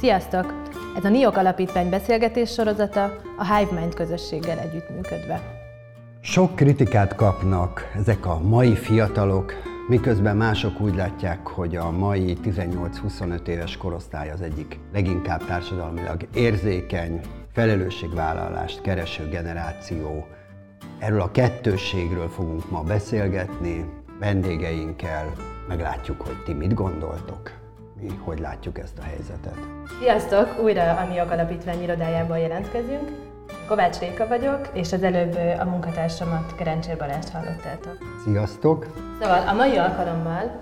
Sziasztok! Ez a NIOK Alapítvány beszélgetés sorozata a HiveMind közösséggel együttműködve. Sok kritikát kapnak ezek a mai fiatalok, miközben mások úgy látják, hogy a mai 18-25 éves korosztály az egyik leginkább társadalmilag érzékeny, felelősségvállalást kereső generáció. Erről a kettősségről fogunk ma beszélgetni vendégeinkkel, meglátjuk, hogy ti mit gondoltok mi hogy látjuk ezt a helyzetet. Sziasztok! Újra a NIOK Alapítvány irodájában jelentkezünk. Kovács Réka vagyok, és az előbb a munkatársamat Kerencsér Balást hallottátok. Sziasztok! Szóval a mai alkalommal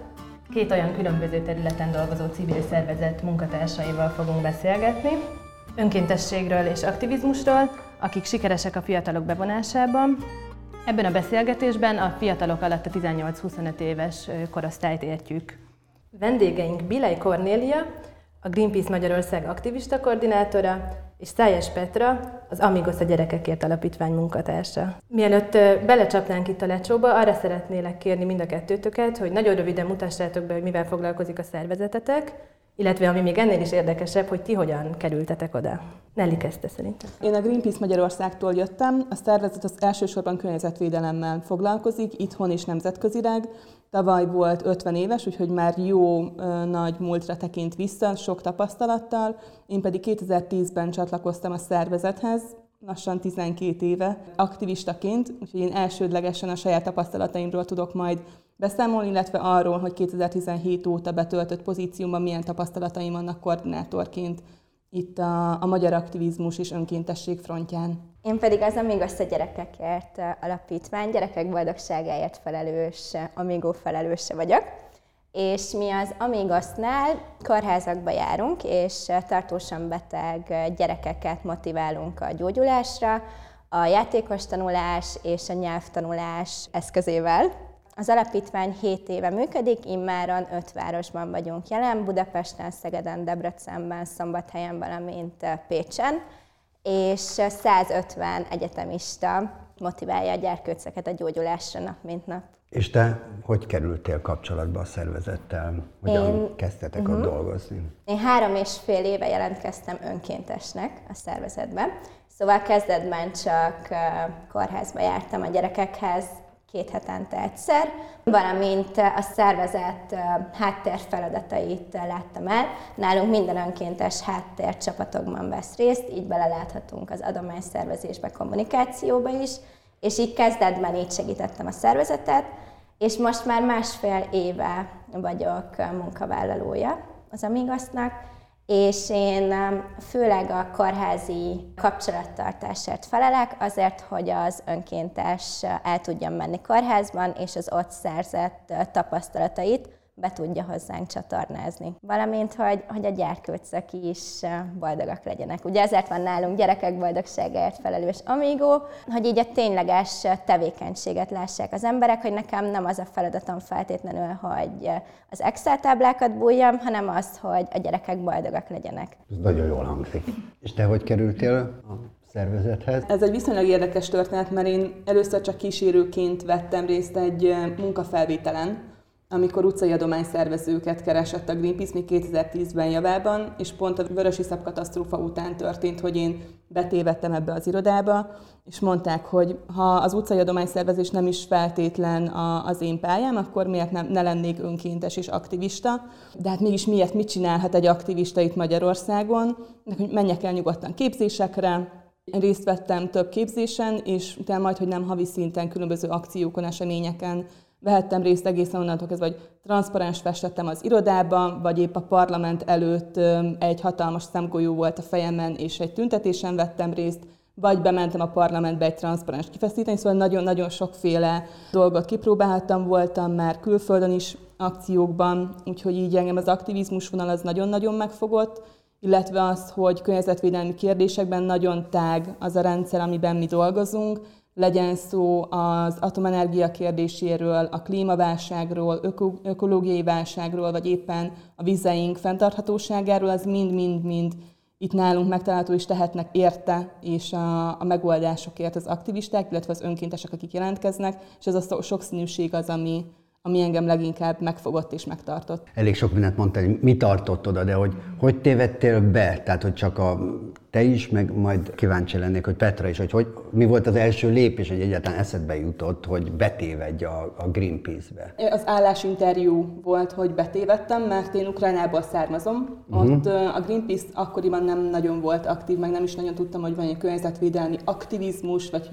két olyan különböző területen dolgozó civil szervezet munkatársaival fogunk beszélgetni. Önkéntességről és aktivizmusról, akik sikeresek a fiatalok bevonásában. Ebben a beszélgetésben a fiatalok alatt a 18-25 éves korosztályt értjük. Vendégeink Bilej Kornélia, a Greenpeace Magyarország aktivista koordinátora, és Szájes Petra, az Amigos a Gyerekekért Alapítvány munkatársa. Mielőtt belecsapnánk itt a lecsóba, arra szeretnélek kérni mind a kettőtöket, hogy nagyon röviden mutassátok be, hogy mivel foglalkozik a szervezetetek, illetve ami még ennél is érdekesebb, hogy ti hogyan kerültetek oda. Nelly kezdte szerintem. Én a Greenpeace Magyarországtól jöttem, a szervezet az elsősorban környezetvédelemmel foglalkozik, itthon és nemzetközileg. Tavaly volt 50 éves, úgyhogy már jó ö, nagy múltra tekint vissza, sok tapasztalattal. Én pedig 2010-ben csatlakoztam a szervezethez, lassan 12 éve aktivistaként, úgyhogy én elsődlegesen a saját tapasztalataimról tudok majd beszámolni, illetve arról, hogy 2017 óta betöltött pozíciómban milyen tapasztalataim vannak koordinátorként itt a, a magyar aktivizmus és önkéntesség frontján. Én pedig az Amigos a gyerekekért alapítvány, gyerekek boldogságáért felelős, Amigo felelőse vagyok. És mi az Amigosnál kórházakba járunk, és tartósan beteg gyerekeket motiválunk a gyógyulásra, a játékos tanulás és a nyelvtanulás eszközével. Az alapítvány 7 éve működik, immáron 5 városban vagyunk jelen, Budapesten, Szegeden, Debrecenben, Szombathelyen, valamint Pécsen, és 150 egyetemista motiválja a gyerkőceket a gyógyulásra nap mint nap. És te hogy kerültél kapcsolatba a szervezettel? Hogyan Én, kezdtetek uh-huh. ott mhm. dolgozni? Én három és fél éve jelentkeztem önkéntesnek a szervezetbe. Szóval kezdetben csak kórházba jártam a gyerekekhez, két hetente egyszer, valamint a szervezet háttér feladatait láttam el. Nálunk minden önkéntes háttér csapatokban vesz részt, így beleláthatunk az adományszervezésbe, kommunikációba is, és így kezdetben így segítettem a szervezetet, és most már másfél éve vagyok munkavállalója az Amigosnak, és én főleg a kórházi kapcsolattartásért felelek, azért, hogy az önkéntes el tudjon menni kórházban, és az ott szerzett tapasztalatait be tudja hozzánk csatornázni. Valamint, hogy, hogy a gyerkőcök is boldogak legyenek. Ugye ezért van nálunk gyerekek boldogságáért felelős Amigo, hogy így a tényleges tevékenységet lássák az emberek, hogy nekem nem az a feladatom feltétlenül, hogy az Excel táblákat bújjam, hanem az, hogy a gyerekek boldogak legyenek. Ez nagyon jól hangzik. És te hogy kerültél a szervezethez? Ez egy viszonylag érdekes történet, mert én először csak kísérőként vettem részt egy munkafelvételen, amikor utcai adományszervezőket keresett a Greenpeace még 2010-ben javában, és pont a vörösi katasztrófa után történt, hogy én betévettem ebbe az irodába, és mondták, hogy ha az utcai adományszervezés nem is feltétlen a, az én pályám, akkor miért nem, ne lennék önkéntes és aktivista. De hát mégis miért mit csinálhat egy aktivista itt Magyarországon? Hogy menjek el nyugodtan képzésekre, részt vettem több képzésen, és utána majd, hogy nem havi szinten különböző akciókon, eseményeken vehettem részt egészen onnantól kezdve, vagy transzparens festettem az irodában, vagy épp a parlament előtt egy hatalmas szemgolyó volt a fejemen, és egy tüntetésen vettem részt, vagy bementem a parlamentbe egy transzparens kifeszíteni, szóval nagyon-nagyon sokféle dolgot kipróbálhattam, voltam már külföldön is akciókban, úgyhogy így engem az aktivizmus vonal az nagyon-nagyon megfogott, illetve az, hogy környezetvédelmi kérdésekben nagyon tág az a rendszer, amiben mi dolgozunk, legyen szó az atomenergia kérdéséről, a klímaválságról, öko- ökológiai válságról, vagy éppen a vizeink fenntarthatóságáról, az mind-mind-mind itt nálunk megtalálható is tehetnek érte, és a, a megoldásokért az aktivisták, illetve az önkéntesek, akik jelentkeznek, és ez a sokszínűség az, ami, ami engem leginkább megfogott és megtartott. Elég sok mindent mondtál, hogy mi tartott oda, de hogy hogy tévedtél be? Tehát, hogy csak a te is, meg majd kíváncsi lennék, hogy Petra is, hogy, hogy mi volt az első lépés, hogy egyáltalán eszedbe jutott, hogy betévedj a, a Greenpeace-be? Az állásinterjú volt, hogy betévettem, mert én Ukrajnából származom. Uh-huh. Ott a Greenpeace akkoriban nem nagyon volt aktív, meg nem is nagyon tudtam, hogy van egy környezetvédelmi aktivizmus, vagy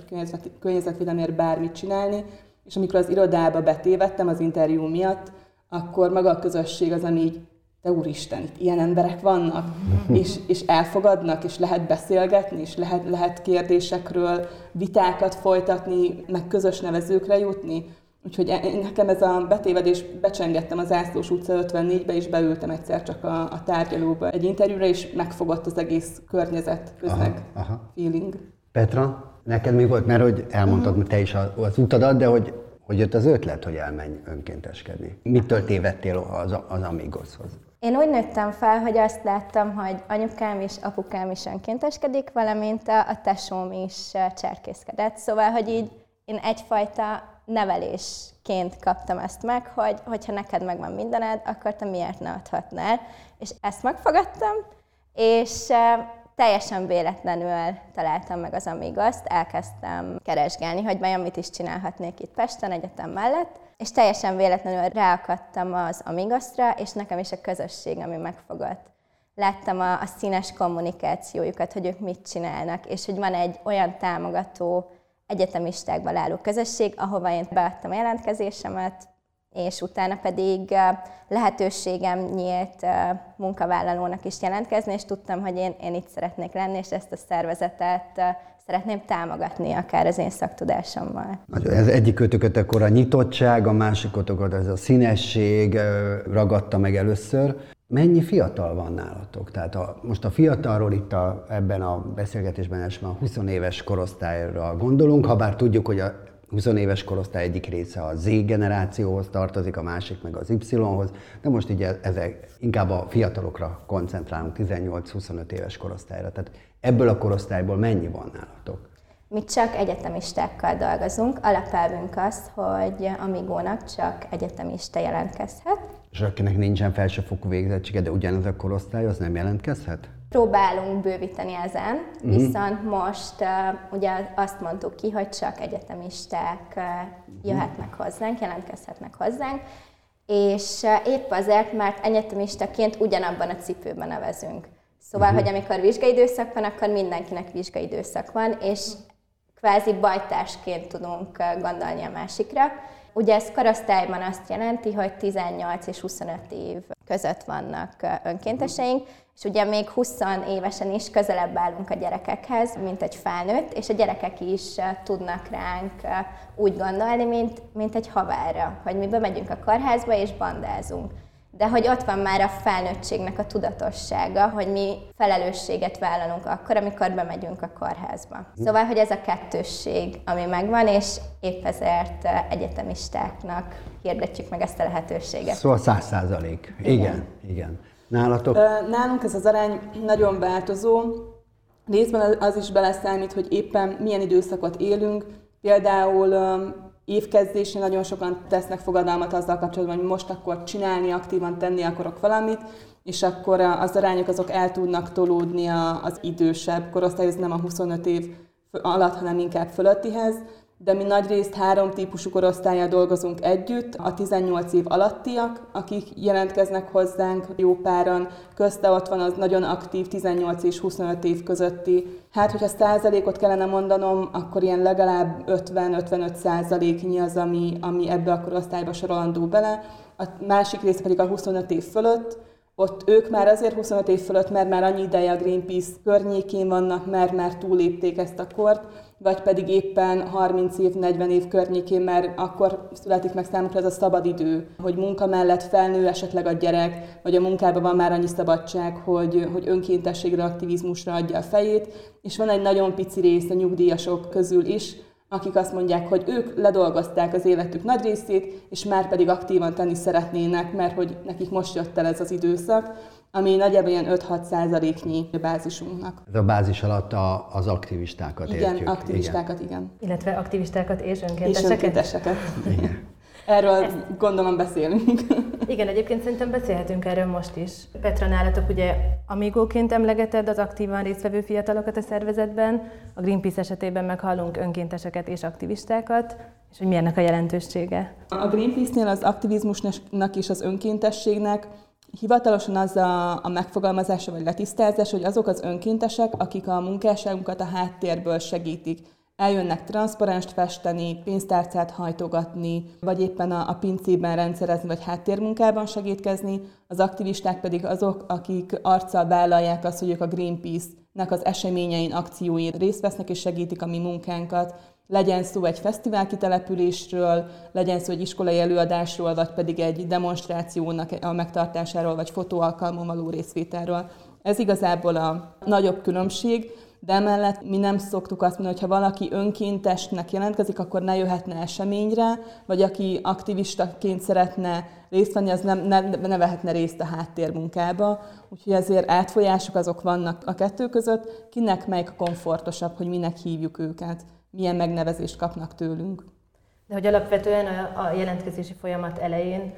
környezetvédelmért bármit csinálni és amikor az irodába betévettem az interjú miatt, akkor maga a közösség az, ami így, te úristen, itt ilyen emberek vannak, és, és elfogadnak, és lehet beszélgetni, és lehet, lehet kérdésekről vitákat folytatni, meg közös nevezőkre jutni. Úgyhogy e, nekem ez a betévedés, becsengettem az Ászlós utca 54-be, és beültem egyszer csak a, a tárgyalóba egy interjúra, és megfogott az egész környezet, közeg, aha, aha. feeling. Petra, Neked mi volt? Mert hogy elmondtad te is az utadat, de hogy, hogy jött az ötlet, hogy elmenj önkénteskedni? Mitől tévedtél az, az Amigoshoz? Én úgy nőttem fel, hogy azt láttam, hogy anyukám is, apukám is önkénteskedik, valamint a, a tesóm is cserkészkedett. Szóval, hogy így én egyfajta nevelésként kaptam ezt meg, hogy hogyha neked megvan mindened, akkor te miért ne adhatnál. És ezt megfogadtam, és teljesen véletlenül találtam meg az Amigaszt, elkezdtem keresgélni, hogy vajon mit is csinálhatnék itt Pesten egyetem mellett, és teljesen véletlenül ráakadtam az Amigasztra, és nekem is a közösség, ami megfogott. Láttam a, a színes kommunikációjukat, hogy ők mit csinálnak, és hogy van egy olyan támogató egyetemistákban álló közösség, ahova én beadtam a jelentkezésemet, és utána pedig lehetőségem nyílt munkavállalónak is jelentkezni, és tudtam, hogy én, én itt szeretnék lenni, és ezt a szervezetet szeretném támogatni akár az én szaktudásommal. Ez egyik kötöket akkor a nyitottság, a másikat ez a színesség ragadta meg először. Mennyi fiatal van nálatok? Tehát a, most a fiatalról itt a, ebben a beszélgetésben elsőben a 20 éves korosztályra gondolunk, ha bár tudjuk, hogy a 20 éves korosztály egyik része a Z generációhoz tartozik, a másik meg az Y-hoz, de most így ezek inkább a fiatalokra koncentrálunk, 18-25 éves korosztályra. Tehát ebből a korosztályból mennyi van nálatok? Mi csak egyetemistákkal dolgozunk. Alapelvünk az, hogy Amigónak csak egyetemista jelentkezhet. És akinek nincsen felsőfokú végzettsége, de ugyanez a korosztály, az nem jelentkezhet? Próbálunk bővíteni ezen, uh-huh. viszont most uh, ugye azt mondtuk ki, hogy csak egyetemisták uh, jöhetnek hozzánk, jelentkezhetnek hozzánk, és uh, épp azért, mert egyetemistaként ugyanabban a cipőben nevezünk. Szóval, uh-huh. hogy amikor vizsgaidőszak van, akkor mindenkinek vizsgaidőszak van, és kvázi bajtársként tudunk gondolni a másikra. Ugye ez korosztályban azt jelenti, hogy 18 és 25 év között vannak önkénteseink, és ugye még 20 évesen is közelebb állunk a gyerekekhez, mint egy felnőtt, és a gyerekek is tudnak ránk úgy gondolni, mint, mint egy haverra, hogy mi bemegyünk a kórházba és bandázunk de hogy ott van már a felnőttségnek a tudatossága, hogy mi felelősséget vállalunk akkor, amikor bemegyünk a kórházba. Szóval, hogy ez a kettősség, ami megvan, és épp ezért egyetemistáknak hirdetjük meg ezt a lehetőséget. Szóval száz százalék. Igen. igen, igen. Nálatok? Nálunk ez az arány nagyon változó. Részben az is beleszámít, hogy éppen milyen időszakot élünk. Például évkezdésén nagyon sokan tesznek fogadalmat azzal kapcsolatban, hogy most akkor csinálni, aktívan tenni akarok valamit, és akkor az arányok azok el tudnak tolódni az idősebb korosztályhoz, nem a 25 év alatt, hanem inkább fölöttihez de mi nagy részt három típusú korosztályjal dolgozunk együtt, a 18 év alattiak, akik jelentkeznek hozzánk jó páran, közte ott van az nagyon aktív 18 és 25 év közötti. Hát, hogyha százalékot kellene mondanom, akkor ilyen legalább 50-55 százaléknyi az, ami, ami ebbe a korosztályba sorolandó bele. A másik része pedig a 25 év fölött, ott ők már azért 25 év fölött, mert már annyi ideje a Greenpeace környékén vannak, mert már túlépték ezt a kort, vagy pedig éppen 30 év, 40 év környékén, mert akkor születik meg számukra ez a szabad idő, hogy munka mellett felnő esetleg a gyerek, vagy a munkában van már annyi szabadság, hogy, hogy önkéntességre, aktivizmusra adja a fejét, és van egy nagyon pici rész a nyugdíjasok közül is, akik azt mondják, hogy ők ledolgozták az életük nagy részét, és már pedig aktívan tenni szeretnének, mert hogy nekik most jött el ez az időszak, ami nagyjából ilyen 5-6 százaléknyi bázisunknak. Ez a bázis alatt a, az aktivistákat igen, értjük. aktivistákat, igen. igen. Illetve aktivistákat és önkénteseket. És önkénteseket. igen. Erről Ezt... gondolom beszélünk. Igen, egyébként szerintem beszélhetünk erről most is. Petra, nálatok ugye amigóként emlegeted az aktívan résztvevő fiatalokat a szervezetben, a Greenpeace esetében meg hallunk önkénteseket és aktivistákat, és hogy milyennek a jelentősége. A Greenpeace-nél az aktivizmusnak és az önkéntességnek Hivatalosan az a, a megfogalmazása vagy letisztázás, hogy azok az önkéntesek, akik a munkásságunkat a háttérből segítik eljönnek transzparenst festeni, pénztárcát hajtogatni, vagy éppen a, a pincében rendszerezni, vagy háttérmunkában segítkezni, az aktivisták pedig azok, akik arccal vállalják azt, hogy ők a Greenpeace-nek az eseményein, akcióin részt vesznek és segítik a mi munkánkat, legyen szó egy fesztivál kitelepülésről, legyen szó egy iskolai előadásról, vagy pedig egy demonstrációnak a megtartásáról, vagy fotóalkalmon való részvételről. Ez igazából a nagyobb különbség, de emellett mi nem szoktuk azt mondani, hogy ha valaki önkéntesnek jelentkezik, akkor ne jöhetne eseményre, vagy aki aktivistaként szeretne részt venni, az nem, ne, ne vehetne részt a háttérmunkába. Úgyhogy ezért átfolyások azok vannak a kettő között, kinek melyik komfortosabb, hogy minek hívjuk őket, milyen megnevezést kapnak tőlünk. De hogy alapvetően a, a jelentkezési folyamat elején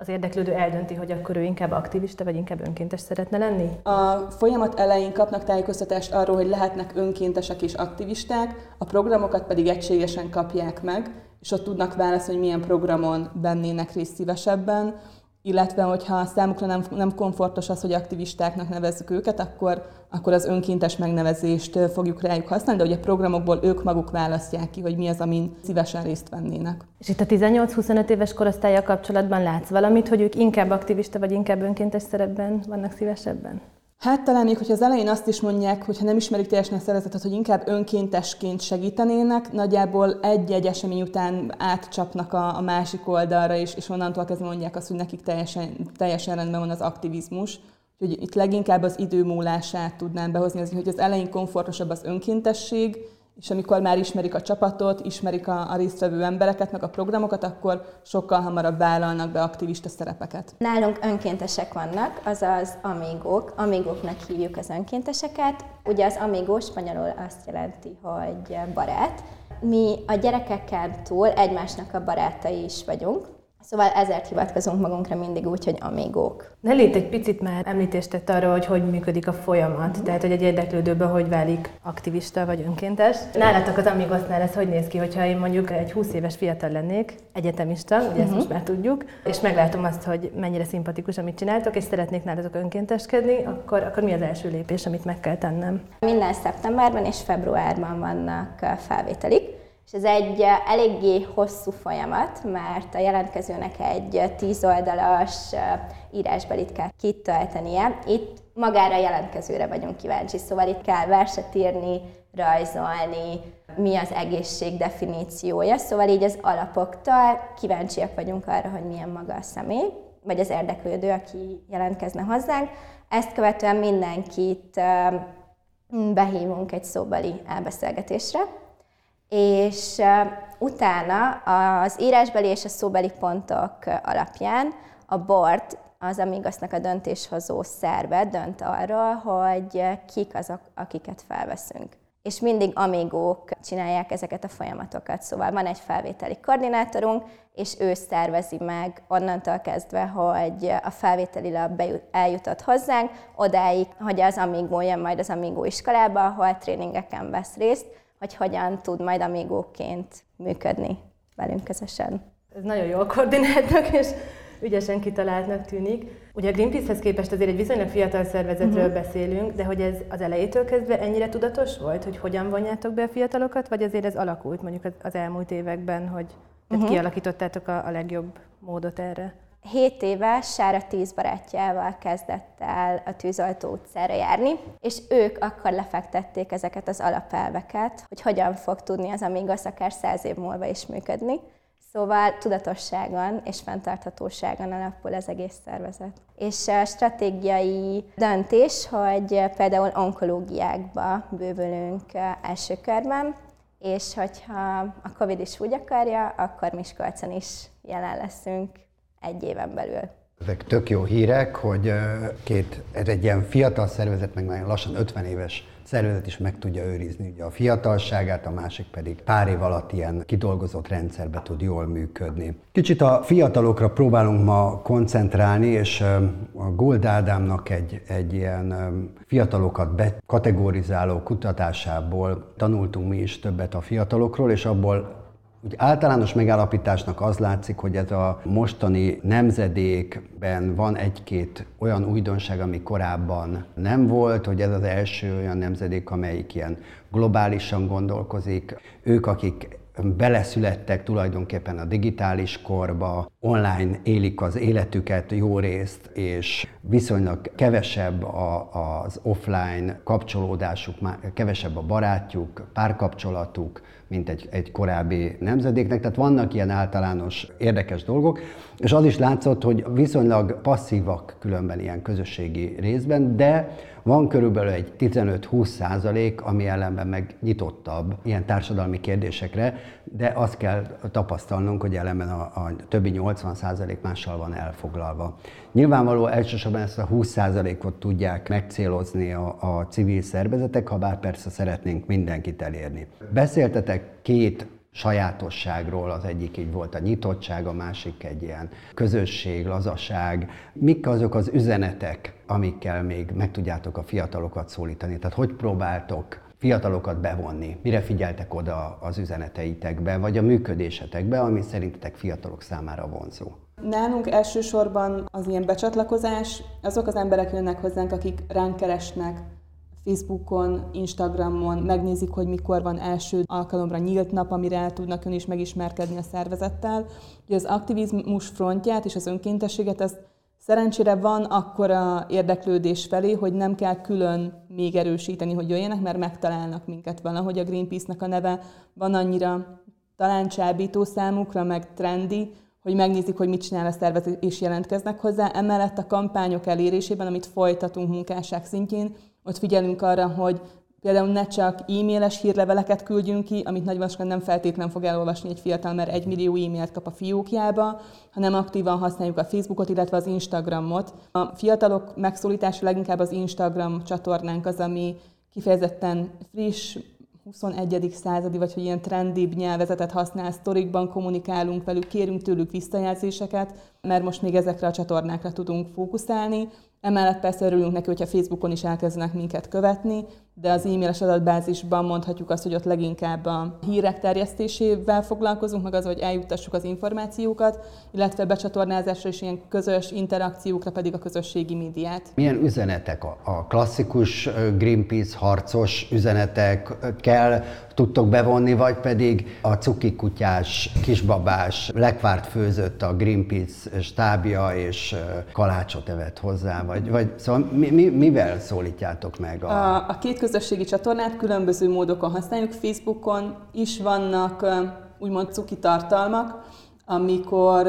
az érdeklődő eldönti, hogy akkor ő inkább aktivista, vagy inkább önkéntes szeretne lenni? A folyamat elején kapnak tájékoztatást arról, hogy lehetnek önkéntesek és aktivisták, a programokat pedig egységesen kapják meg, és ott tudnak válaszolni, hogy milyen programon vennének részt szívesebben illetve hogyha számukra nem, nem komfortos az, hogy aktivistáknak nevezzük őket, akkor, akkor az önkéntes megnevezést fogjuk rájuk használni, de ugye programokból ők maguk választják ki, hogy mi az, amin szívesen részt vennének. És itt a 18-25 éves korosztálya kapcsolatban látsz valamit, hogy ők inkább aktivista vagy inkább önkéntes szerepben vannak szívesebben? Hát talán még, hogyha az elején azt is mondják, hogy ha nem ismerik teljesen a szervezetet, hogy inkább önkéntesként segítenének, nagyjából egy-egy esemény után átcsapnak a, a másik oldalra, és, és onnantól kezdve mondják azt, hogy nekik teljesen, teljesen rendben van az aktivizmus. Úgyhogy itt leginkább az idő múlását tudnám behozni, az, hogy az elején komfortosabb az önkéntesség, és amikor már ismerik a csapatot, ismerik a, a résztvevő embereket, meg a programokat, akkor sokkal hamarabb vállalnak be aktivista szerepeket. Nálunk önkéntesek vannak, azaz amigók. Amigóknak hívjuk az önkénteseket. Ugye az amigó spanyolul azt jelenti, hogy barát. Mi a gyerekekkel túl egymásnak a barátai is vagyunk. Szóval ezért hivatkozunk magunkra mindig úgy, hogy amigók. Ne légy egy picit már említést tett arra, hogy hogy működik a folyamat, uh-huh. tehát hogy egy érdeklődőből hogy válik aktivista vagy önkéntes. Nálatok az amigosznál ez hogy néz ki, hogyha én mondjuk egy 20 éves fiatal lennék, egyetemista, ugye uh-huh. ezt most már tudjuk, és meglátom azt, hogy mennyire szimpatikus, amit csináltok, és szeretnék nálatok önkénteskedni, akkor, akkor mi az első lépés, amit meg kell tennem? Minden szeptemberben és februárban vannak felvételik, és ez egy eh, eléggé hosszú folyamat, mert a jelentkezőnek egy tíz oldalas eh, írásbelit kell kitöltenie. Itt magára a jelentkezőre vagyunk kíváncsi, szóval itt kell verset írni, rajzolni, mi az egészség definíciója, szóval így az alapoktól kíváncsiak vagyunk arra, hogy milyen maga a személy, vagy az érdeklődő, aki jelentkezne hozzánk. Ezt követően mindenkit eh, behívunk egy szóbeli elbeszélgetésre, és utána az írásbeli és a szóbeli pontok alapján a board, az Amigosnak a döntéshozó szerve dönt arról, hogy kik azok, akiket felveszünk. És mindig amigók csinálják ezeket a folyamatokat. Szóval van egy felvételi koordinátorunk, és ő szervezi meg onnantól kezdve, hogy a felvételi lap eljutott hozzánk, odáig, hogy az amigó jön majd az amigó iskolába, ahol tréningeken vesz részt, hogy hogyan tud majd amigóként működni velünk közösen. Ez nagyon jól koordináltak, és ügyesen kitaláltnak tűnik. Ugye a Greenpeace-hez képest azért egy viszonylag fiatal szervezetről uh-huh. beszélünk, de hogy ez az elejétől kezdve ennyire tudatos volt, hogy hogyan vonjátok be a fiatalokat, vagy azért ez alakult mondjuk az elmúlt években, hogy uh-huh. kialakítottátok a, a legjobb módot erre? 7 éves Sára tíz barátjával kezdett el a tűzoltó utcára járni, és ők akkor lefektették ezeket az alapelveket, hogy hogyan fog tudni az Amigos akár száz év múlva is működni. Szóval tudatosságon és fenntarthatóságon alapul az egész szervezet. És a stratégiai döntés, hogy például onkológiákba bővülünk első körben, és hogyha a Covid is úgy akarja, akkor Miskolcon is jelen leszünk egy éven belül. Ezek tök jó hírek, hogy két, ez egy ilyen fiatal szervezet, meg nagyon lassan 50 éves szervezet is meg tudja őrizni ugye a fiatalságát, a másik pedig pár év alatt ilyen kidolgozott rendszerbe tud jól működni. Kicsit a fiatalokra próbálunk ma koncentrálni, és a Gold Ádámnak egy, egy ilyen fiatalokat bekategorizáló kutatásából tanultunk mi is többet a fiatalokról, és abból úgy általános megállapításnak az látszik, hogy ez a mostani nemzedékben van egy-két olyan újdonság, ami korábban nem volt, hogy ez az első olyan nemzedék, amelyik ilyen globálisan gondolkozik. Ők, akik beleszülettek tulajdonképpen a digitális korba, online élik az életüket jó részt, és viszonylag kevesebb a, az offline kapcsolódásuk, kevesebb a barátjuk, párkapcsolatuk, mint egy, egy korábbi nemzedéknek. Tehát vannak ilyen általános érdekes dolgok, és az is látszott, hogy viszonylag passzívak különben ilyen közösségi részben, de van körülbelül egy 15-20 százalék, ami ellenben meg nyitottabb ilyen társadalmi kérdésekre, de azt kell tapasztalnunk, hogy ellenben a, a többi 80 százalék mással van elfoglalva. Nyilvánvaló elsősorban ezt a 20 százalékot tudják megcélozni a, a civil szervezetek, ha bár persze szeretnénk mindenkit elérni. Beszéltetek két sajátosságról, az egyik így volt a nyitottság, a másik egy ilyen közösség, lazaság. Mik azok az üzenetek, amikkel még meg tudjátok a fiatalokat szólítani? Tehát hogy próbáltok fiatalokat bevonni? Mire figyeltek oda az üzeneteitekbe, vagy a működésetekbe, ami szerintetek fiatalok számára vonzó? Nálunk elsősorban az ilyen becsatlakozás, azok az emberek jönnek hozzánk, akik ránk keresnek, Facebookon, Instagramon megnézik, hogy mikor van első alkalomra nyílt nap, amire el tudnak ön is megismerkedni a szervezettel. Ugye az aktivizmus frontját és az önkéntességet, ez szerencsére van akkora érdeklődés felé, hogy nem kell külön még erősíteni, hogy jöjjenek, mert megtalálnak minket valahogy a Greenpeace-nek a neve van annyira talán csábító számukra, meg trendi, hogy megnézik, hogy mit csinál a szervezet, és jelentkeznek hozzá. Emellett a kampányok elérésében, amit folytatunk munkásság szintjén, ott figyelünk arra, hogy például ne csak e-mailes hírleveleket küldjünk ki, amit nagy nem feltétlenül fog elolvasni egy fiatal, mert egy millió e-mailt kap a fiókjába, hanem aktívan használjuk a Facebookot, illetve az Instagramot. A fiatalok megszólítása leginkább az Instagram csatornánk az, ami kifejezetten friss, 21. századi, vagy hogy ilyen trendibb nyelvezetet használ, sztorikban kommunikálunk velük, kérünk tőlük visszajelzéseket, mert most még ezekre a csatornákra tudunk fókuszálni. Emellett persze örülünk neki, hogyha Facebookon is elkezdenek minket követni, de az e-mailes adatbázisban mondhatjuk azt, hogy ott leginkább a hírek terjesztésével foglalkozunk, meg az, hogy eljuttassuk az információkat, illetve becsatornázásra és ilyen közös interakciókra pedig a közösségi médiát. Milyen üzenetek a klasszikus Greenpeace harcos üzenetek kell tudtok bevonni, vagy pedig a cukikutyás, kisbabás, lekvárt főzött a Greenpeace stábja, és kalácsot evett hozzá, vagy, vagy szóval mi, mi, mivel szólítjátok meg? A... A, a két közösségi csatornát különböző módokon használjuk. Facebookon is vannak úgymond cuki tartalmak, amikor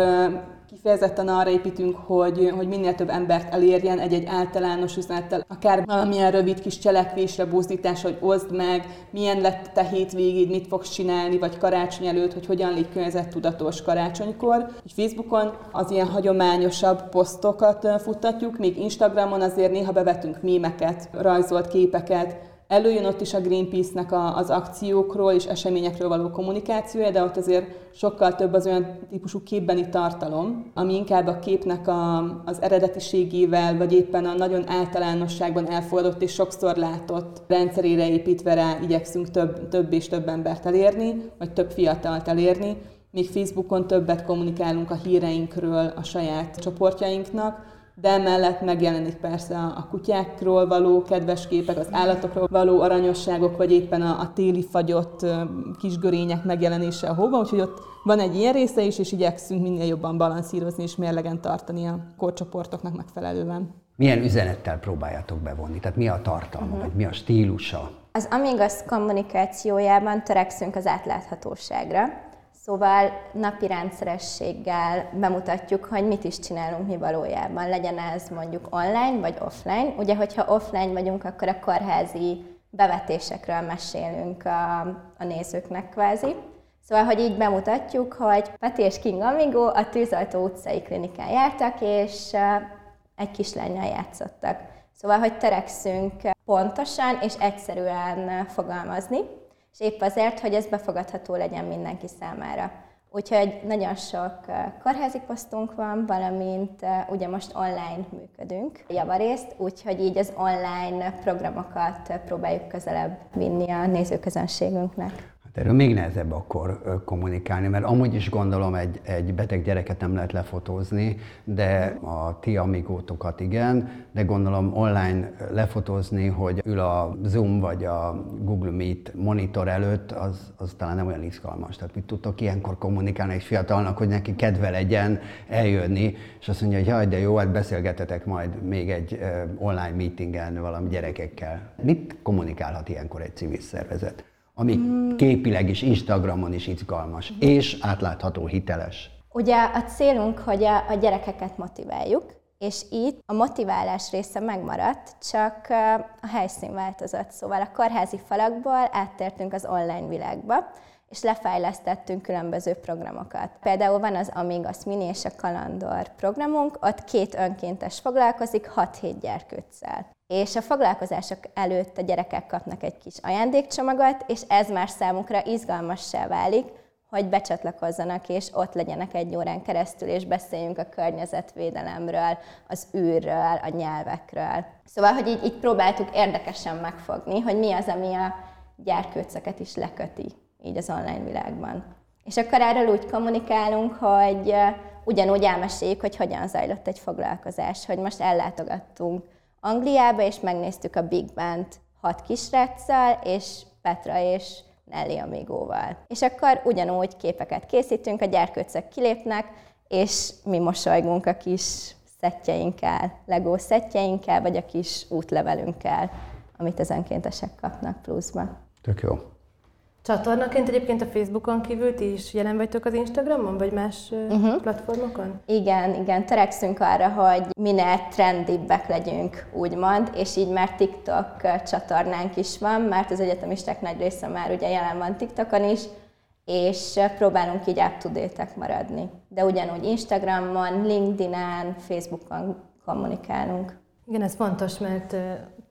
kifejezetten arra építünk, hogy, hogy minél több embert elérjen egy-egy általános üzenettel, akár valamilyen rövid kis cselekvésre, buzdítás, hogy oszd meg, milyen lett te hétvégéd, mit fogsz csinálni, vagy karácsony előtt, hogy hogyan légy tudatos karácsonykor. Hogy Facebookon az ilyen hagyományosabb posztokat futtatjuk, még Instagramon azért néha bevetünk mémeket, rajzolt képeket, Előjön ott is a Greenpeace-nek a, az akciókról és eseményekről való kommunikációja, de ott azért sokkal több az olyan típusú képbeni tartalom, ami inkább a képnek a, az eredetiségével, vagy éppen a nagyon általánosságban elfogadott és sokszor látott rendszerére építve rá igyekszünk több, több és több embert elérni, vagy több fiatalt elérni. Még Facebookon többet kommunikálunk a híreinkről a saját csoportjainknak, de emellett megjelenik persze a kutyákról való kedves képek, az állatokról való aranyosságok, vagy éppen a, a téli fagyott kis görények megjelenése a hóban, úgyhogy ott van egy ilyen része is, és igyekszünk minél jobban balanszírozni és mérlegen tartani a korcsoportoknak megfelelően. Milyen üzenettel próbáljátok bevonni? Tehát mi a tartalma, uh-huh. vagy mi a stílusa? Az Amigas kommunikációjában törekszünk az átláthatóságra, Szóval napi rendszerességgel bemutatjuk, hogy mit is csinálunk mi valójában. Legyen ez mondjuk online vagy offline. Ugye, hogyha offline vagyunk, akkor a kórházi bevetésekről mesélünk a, a nézőknek kvázi. Szóval, hogy így bemutatjuk, hogy Peti és King Amigo a Tűzajtó utcai klinikán jártak, és egy kislányjal játszottak. Szóval, hogy törekszünk pontosan és egyszerűen fogalmazni, és épp azért, hogy ez befogadható legyen mindenki számára. Úgyhogy nagyon sok kórházi posztunk van, valamint ugye most online működünk javarészt, úgyhogy így az online programokat próbáljuk közelebb vinni a nézőközönségünknek. Erről még nehezebb akkor kommunikálni, mert amúgy is gondolom egy, egy beteg gyereket nem lehet lefotózni, de a ti amigótokat igen, de gondolom online lefotózni, hogy ül a Zoom vagy a Google Meet monitor előtt, az, az talán nem olyan izgalmas. Tehát mit tudtok ilyenkor kommunikálni egy fiatalnak, hogy neki kedve legyen eljönni, és azt mondja, hogy jaj, de jó, hát beszélgetetek majd még egy online meetingen valami gyerekekkel. Mit kommunikálhat ilyenkor egy civil szervezet? Ami mm. képileg is Instagramon is izgalmas, és átlátható, hiteles. Ugye a célunk, hogy a, a gyerekeket motiváljuk, és itt a motiválás része megmaradt, csak a helyszín változott. Szóval a kórházi falakból áttértünk az online világba, és lefejlesztettünk különböző programokat. Például van az Amigas Mini és a Kalandor programunk, ott két önkéntes foglalkozik 6-7 gyerkőccel és a foglalkozások előtt a gyerekek kapnak egy kis ajándékcsomagot, és ez már számukra izgalmassá válik, hogy becsatlakozzanak, és ott legyenek egy órán keresztül, és beszéljünk a környezetvédelemről, az űrről, a nyelvekről. Szóval, hogy így, így próbáltuk érdekesen megfogni, hogy mi az, ami a gyerkőcöket is leköti így az online világban. És akkor erről úgy kommunikálunk, hogy ugyanúgy elmeséljük, hogy hogyan zajlott egy foglalkozás, hogy most ellátogattunk Angliába, és megnéztük a Big Band hat kisráccal, és Petra és Nelly Amigóval. És akkor ugyanúgy képeket készítünk, a gyerkőcök kilépnek, és mi mosolygunk a kis szettjeinkkel, Lego szettjeinkkel, vagy a kis útlevelünkkel, amit az önkéntesek kapnak pluszba. Tök jó. Csatornaként egyébként a Facebookon kívül ti is jelen vagytok az Instagramon, vagy más uh-huh. platformokon? Igen, igen, törekszünk arra, hogy minél trendibbek legyünk, úgymond, és így már TikTok csatornánk is van, mert az egyetemisták nagy része már ugye jelen van TikTokon is, és próbálunk így up maradni. De ugyanúgy Instagramon, LinkedIn-en, Facebookon kommunikálunk. Igen, ez fontos, mert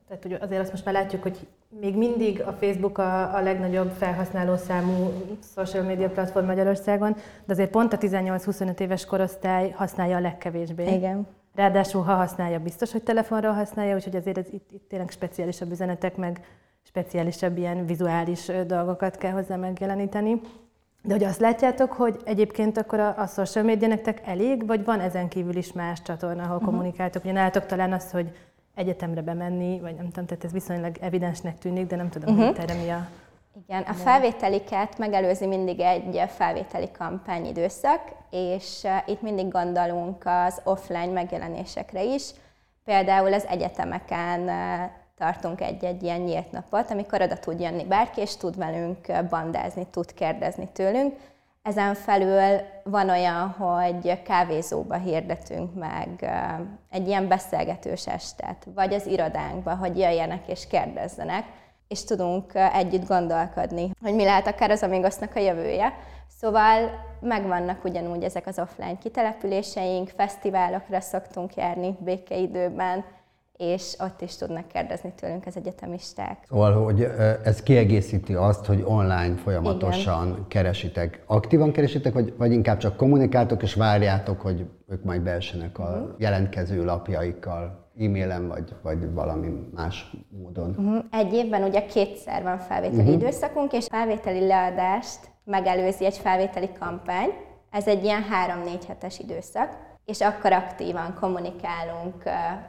tehát, hogy azért azt most már látjuk, hogy még mindig a Facebook a, a legnagyobb felhasználó számú social media platform Magyarországon, de azért pont a 18-25 éves korosztály használja a legkevésbé. Igen. Ráadásul, ha használja, biztos, hogy telefonról használja, úgyhogy azért ez itt, itt tényleg speciálisabb üzenetek, meg speciálisabb ilyen vizuális dolgokat kell hozzá megjeleníteni. De hogy azt látjátok, hogy egyébként akkor a, a social media nektek elég, vagy van ezen kívül is más csatorna, ahol uh-huh. kommunikáltok? Ugye nálatok talán az, hogy egyetemre bemenni, vagy nem tudom, tehát ez viszonylag evidensnek tűnik, de nem tudom, uh-huh. hogy erre mi a... Igen, a felvételiket megelőzi mindig egy felvételi kampány időszak, és itt mindig gondolunk az offline megjelenésekre is. Például az egyetemeken tartunk egy-egy ilyen nyílt napot, amikor oda tud jönni bárki, és tud velünk bandázni, tud kérdezni tőlünk. Ezen felül van olyan, hogy kávézóba hirdetünk meg egy ilyen beszélgetős estet, vagy az irodánkba, hogy jöjjenek és kérdezzenek, és tudunk együtt gondolkodni, hogy mi lehet akár az Amigosznak a jövője. Szóval megvannak ugyanúgy ezek az offline kitelepüléseink, fesztiválokra szoktunk járni békeidőben, és ott is tudnak kérdezni tőlünk az egyetemisták. Szóval, hogy ez kiegészíti azt, hogy online folyamatosan Igen. keresitek. Aktívan keresitek, vagy, vagy inkább csak kommunikáltok és várjátok, hogy ők majd beessenek a uh-huh. jelentkező lapjaikkal, e-mailen, vagy, vagy valami más módon? Uh-huh. Egy évben ugye kétszer van felvételi uh-huh. időszakunk, és felvételi leadást megelőzi egy felvételi kampány. Ez egy ilyen három-négy hetes időszak és akkor aktívan kommunikálunk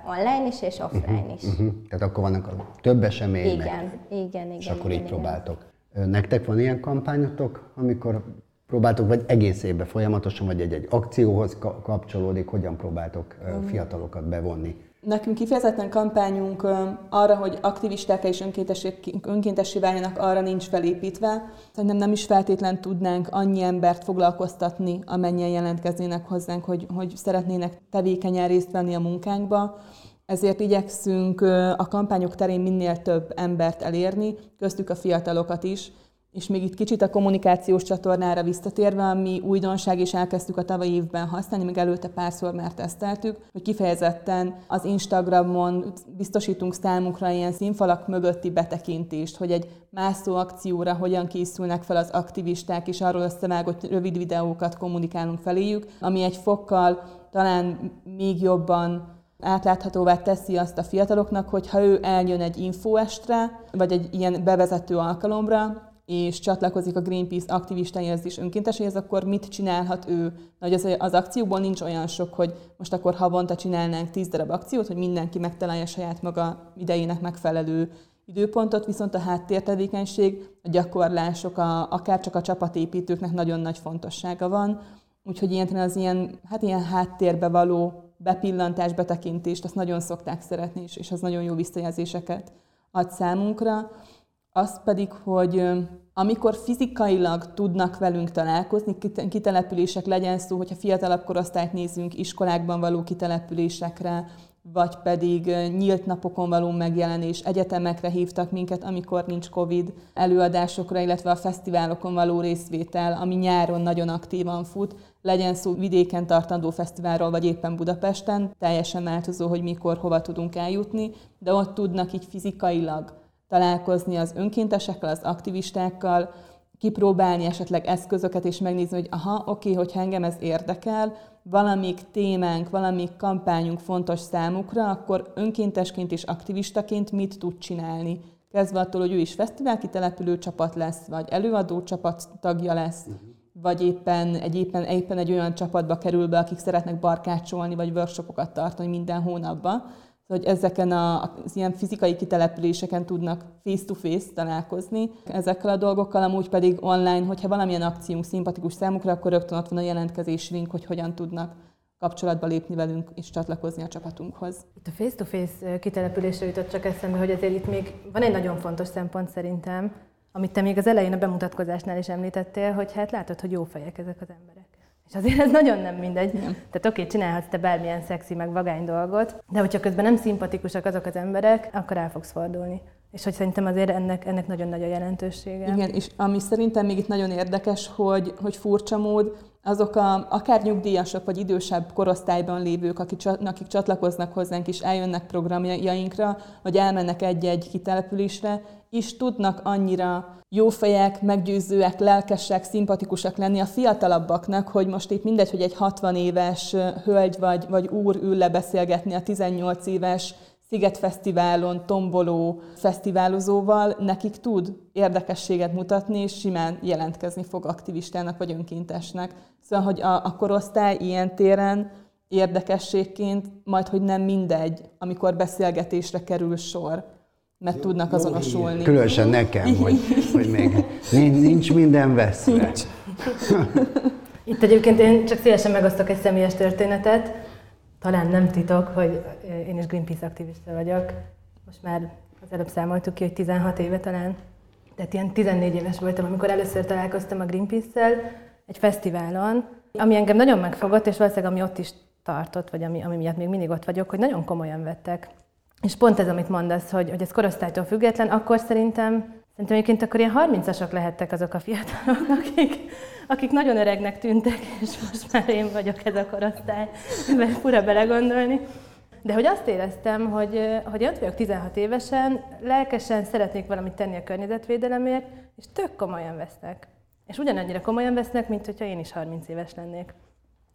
online is és offline is. Uh-huh, uh-huh. Tehát akkor vannak a több esemény, igen, meg, igen, igen, és akkor igen, így igen. próbáltok. Nektek van ilyen kampányotok, amikor próbáltok, vagy egész évben folyamatosan, vagy egy-egy akcióhoz kapcsolódik, hogyan próbáltok uh-huh. fiatalokat bevonni? Nekünk kifejezetten kampányunk arra, hogy aktivisták és önkéntessé váljanak, arra nincs felépítve. Szerintem nem is feltétlen tudnánk annyi embert foglalkoztatni, amennyien jelentkeznének hozzánk, hogy, hogy szeretnének tevékenyen részt venni a munkánkba. ezért igyekszünk a kampányok terén minél több embert elérni, köztük a fiatalokat is, és még itt kicsit a kommunikációs csatornára visszatérve, ami újdonság, és elkezdtük a tavalyi évben használni, még előtte párszor már teszteltük, hogy kifejezetten az Instagramon biztosítunk számunkra ilyen színfalak mögötti betekintést, hogy egy mászó akcióra hogyan készülnek fel az aktivisták, és arról összevágott rövid videókat kommunikálunk feléjük, ami egy fokkal talán még jobban átláthatóvá teszi azt a fiataloknak, hogy ha ő eljön egy infoestre, vagy egy ilyen bevezető alkalomra, és csatlakozik a Greenpeace aktivistáihoz is önkénteseihez, akkor mit csinálhat ő? Nagy az, az akcióból nincs olyan sok, hogy most akkor havonta csinálnánk 10 darab akciót, hogy mindenki megtalálja saját maga idejének megfelelő időpontot, viszont a háttértevékenység, a gyakorlások, a, akár csak a csapatépítőknek nagyon nagy fontossága van. Úgyhogy ilyen az ilyen, hát ilyen háttérbe való bepillantás, betekintést, azt nagyon szokták szeretni, és, és az nagyon jó visszajelzéseket ad számunkra. Az pedig, hogy amikor fizikailag tudnak velünk találkozni, kitelepülések legyen szó, hogyha fiatalabb korosztályt nézünk, iskolákban való kitelepülésekre, vagy pedig nyílt napokon való megjelenés, egyetemekre hívtak minket, amikor nincs Covid, előadásokra, illetve a fesztiválokon való részvétel, ami nyáron nagyon aktívan fut, legyen szó vidéken tartandó fesztiválról, vagy éppen Budapesten, teljesen változó, hogy mikor, hova tudunk eljutni, de ott tudnak így fizikailag találkozni az önkéntesekkel, az aktivistákkal, kipróbálni esetleg eszközöket, és megnézni, hogy aha, oké, hogyha engem ez érdekel, valamik témánk, valamik kampányunk fontos számukra, akkor önkéntesként és aktivistaként mit tud csinálni. Kezdve attól, hogy ő is fesztivál kitelepülő csapat lesz, vagy előadó csapat tagja lesz, uh-huh. vagy éppen egy, éppen, éppen egy olyan csapatba kerül be, akik szeretnek barkácsolni, vagy workshopokat tartani minden hónapban hogy ezeken a, az ilyen fizikai kitelepüléseken tudnak face-to-face találkozni ezekkel a dolgokkal, amúgy pedig online, hogyha valamilyen akciónk szimpatikus számukra, akkor rögtön ott van a jelentkezés link, hogy hogyan tudnak kapcsolatba lépni velünk és csatlakozni a csapatunkhoz. Itt a face-to-face kitelepülésre jutott csak eszembe, hogy azért itt még van egy nagyon fontos szempont szerintem, amit te még az elején a bemutatkozásnál is említettél, hogy hát látod, hogy jó fejek ezek az emberek. És azért ez nagyon nem mindegy. Nem. Tehát oké, okay, csinálhatsz te bármilyen szexi, meg vagány dolgot, de hogyha közben nem szimpatikusak azok az emberek, akkor el fogsz fordulni. És hogy szerintem azért ennek, ennek nagyon nagy a jelentősége. Igen, és ami szerintem még itt nagyon érdekes, hogy, hogy furcsa mód, azok a, akár nyugdíjasok vagy idősebb korosztályban lévők, akik, csatlakoznak hozzánk és eljönnek programjainkra, vagy elmennek egy-egy kitelepülésre, is tudnak annyira jó fejek, meggyőzőek, lelkesek, szimpatikusak lenni a fiatalabbaknak, hogy most itt mindegy, hogy egy 60 éves hölgy vagy, vagy úr ül le beszélgetni a 18 éves Szigetfesztiválon tomboló fesztiválozóval, nekik tud érdekességet mutatni, és simán jelentkezni fog aktivistának vagy önkéntesnek. Szóval, hogy a, a korosztály ilyen téren érdekességként, majd hogy nem mindegy, amikor beszélgetésre kerül sor mert Jó, tudnak azonosulni. Különösen nekem, hogy, hogy még nincs minden veszve. Nincs. Itt egyébként én csak szívesen megosztok egy személyes történetet. Talán nem titok, hogy én is Greenpeace aktivista vagyok. Most már az előbb számoltuk ki, hogy 16 éve talán. Tehát ilyen 14 éves voltam, amikor először találkoztam a Greenpeace-szel egy fesztiválon, ami engem nagyon megfogott, és valószínűleg ami ott is tartott, vagy ami, ami miatt még mindig ott vagyok, hogy nagyon komolyan vettek és pont ez, amit mondasz, hogy, hogy ez korosztálytól független, akkor szerintem, szerintem egyébként akkor ilyen 30-asok lehettek azok a fiatalok, akik, akik nagyon öregnek tűntek, és most már én vagyok ez a korosztály, mert fura belegondolni. De hogy azt éreztem, hogy, hogy ott vagyok 16 évesen, lelkesen szeretnék valamit tenni a környezetvédelemért, és tök komolyan vesznek. És ugyanannyira komolyan vesznek, mint hogyha én is 30 éves lennék.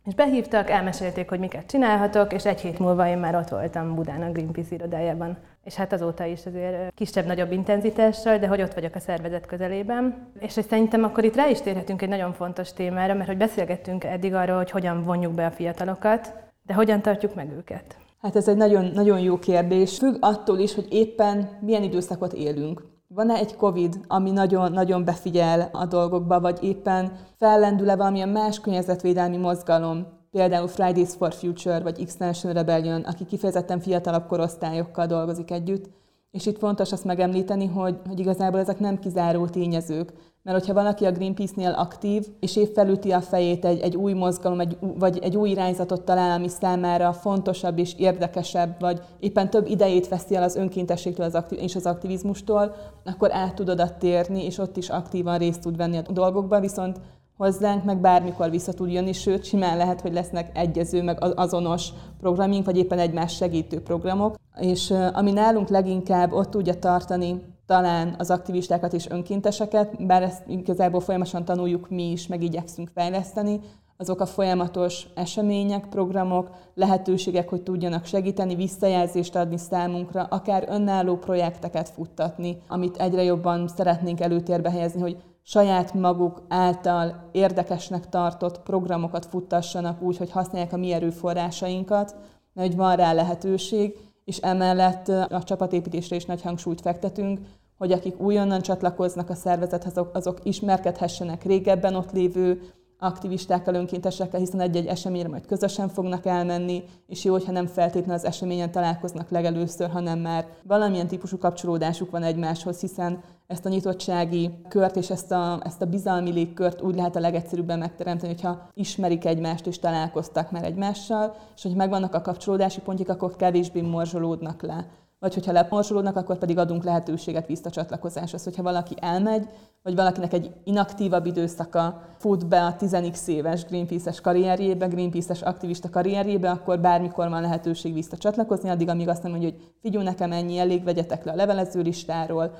És behívtak, elmesélték, hogy miket csinálhatok, és egy hét múlva én már ott voltam Budán a Greenpeace irodájában. És hát azóta is azért kisebb-nagyobb intenzitással, de hogy ott vagyok a szervezet közelében. És hogy szerintem akkor itt rá is térhetünk egy nagyon fontos témára, mert hogy beszélgettünk eddig arról, hogy hogyan vonjuk be a fiatalokat, de hogyan tartjuk meg őket. Hát ez egy nagyon, nagyon jó kérdés. Függ attól is, hogy éppen milyen időszakot élünk. Van-e egy COVID, ami nagyon-nagyon befigyel a dolgokba, vagy éppen fellendül-e valamilyen más környezetvédelmi mozgalom, például Fridays for Future vagy Extension Rebellion, aki kifejezetten fiatalabb korosztályokkal dolgozik együtt. És itt fontos azt megemlíteni, hogy, hogy igazából ezek nem kizáró tényezők. mert hogyha valaki a Greenpeace-nél aktív, és épp felüti a fejét egy, egy új mozgalom, egy, vagy egy új irányzatot talál, ami számára fontosabb és érdekesebb, vagy éppen több idejét veszi el az önkéntességtől az aktiv- és az aktivizmustól, akkor át tud oda térni, és ott is aktívan részt tud venni a dolgokban, viszont hozzánk, meg bármikor vissza tud jönni, sőt, simán lehet, hogy lesznek egyező, meg azonos programink, vagy éppen egymás segítő programok. És ami nálunk leginkább ott tudja tartani talán az aktivistákat és önkénteseket, bár ezt igazából folyamatosan tanuljuk mi is, meg igyekszünk fejleszteni, azok a folyamatos események, programok, lehetőségek, hogy tudjanak segíteni, visszajelzést adni számunkra, akár önálló projekteket futtatni, amit egyre jobban szeretnénk előtérbe helyezni, hogy saját maguk által érdekesnek tartott programokat futtassanak úgy, hogy használják a mi erőforrásainkat, mert hogy van rá lehetőség, és emellett a csapatépítésre is nagy hangsúlyt fektetünk, hogy akik újonnan csatlakoznak a szervezethez, azok, ismerkedhessenek régebben ott lévő aktivistákkal, önkéntesekkel, hiszen egy-egy eseményre majd közösen fognak elmenni, és jó, hogyha nem feltétlenül az eseményen találkoznak legelőször, hanem már valamilyen típusú kapcsolódásuk van egymáshoz, hiszen ezt a nyitottsági kört és ezt a, ezt a bizalmi légkört úgy lehet a legegyszerűbben megteremteni, hogyha ismerik egymást és találkoztak már egymással, és hogy megvannak a kapcsolódási pontjuk, akkor kevésbé morzsolódnak le vagy hogyha leporsolódnak, akkor pedig adunk lehetőséget visszacsatlakozáshoz. Hogyha valaki elmegy, vagy valakinek egy inaktívabb időszaka fut be a 10 éves Greenpeace-es karrierjébe, Greenpeace-es aktivista karrierjébe, akkor bármikor van lehetőség visszacsatlakozni, addig, amíg azt nem mondja, hogy figyelj nekem ennyi, elég vegyetek le a levelező listáról,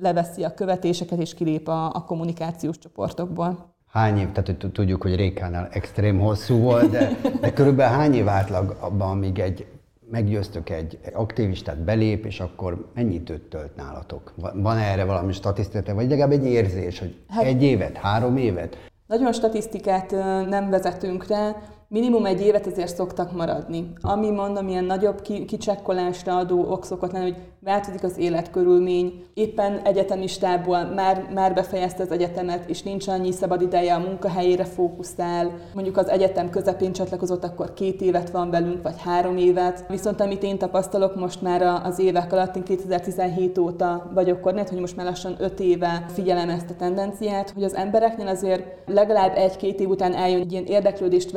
leveszi a követéseket és kilép a, a kommunikációs csoportokból. Hány év, tehát hogy tudjuk, hogy Rékánál extrém hosszú volt, de, de körülbelül hány év átlag abban, amíg egy meggyőztök egy aktivistát, belép, és akkor mennyit időt tölt nálatok? Van erre valami statisztika, vagy legalább egy érzés, hogy hát, egy évet, három évet? Nagyon statisztikát nem vezetünk rá, minimum egy évet azért szoktak maradni. Ami mondom, ilyen nagyobb kicsekkolásra adó ok szokott lenni, hogy változik az életkörülmény, éppen egyetemistából már, már befejezte az egyetemet, és nincs annyi szabad ideje a munkahelyére fókuszál, mondjuk az egyetem közepén csatlakozott, akkor két évet van velünk, vagy három évet. Viszont amit én tapasztalok most már az évek alatt, én 2017 óta vagyok koordinátor, hogy most már lassan öt éve figyelem ezt a tendenciát, hogy az embereknél azért legalább egy-két év után eljön egy ilyen érdeklődést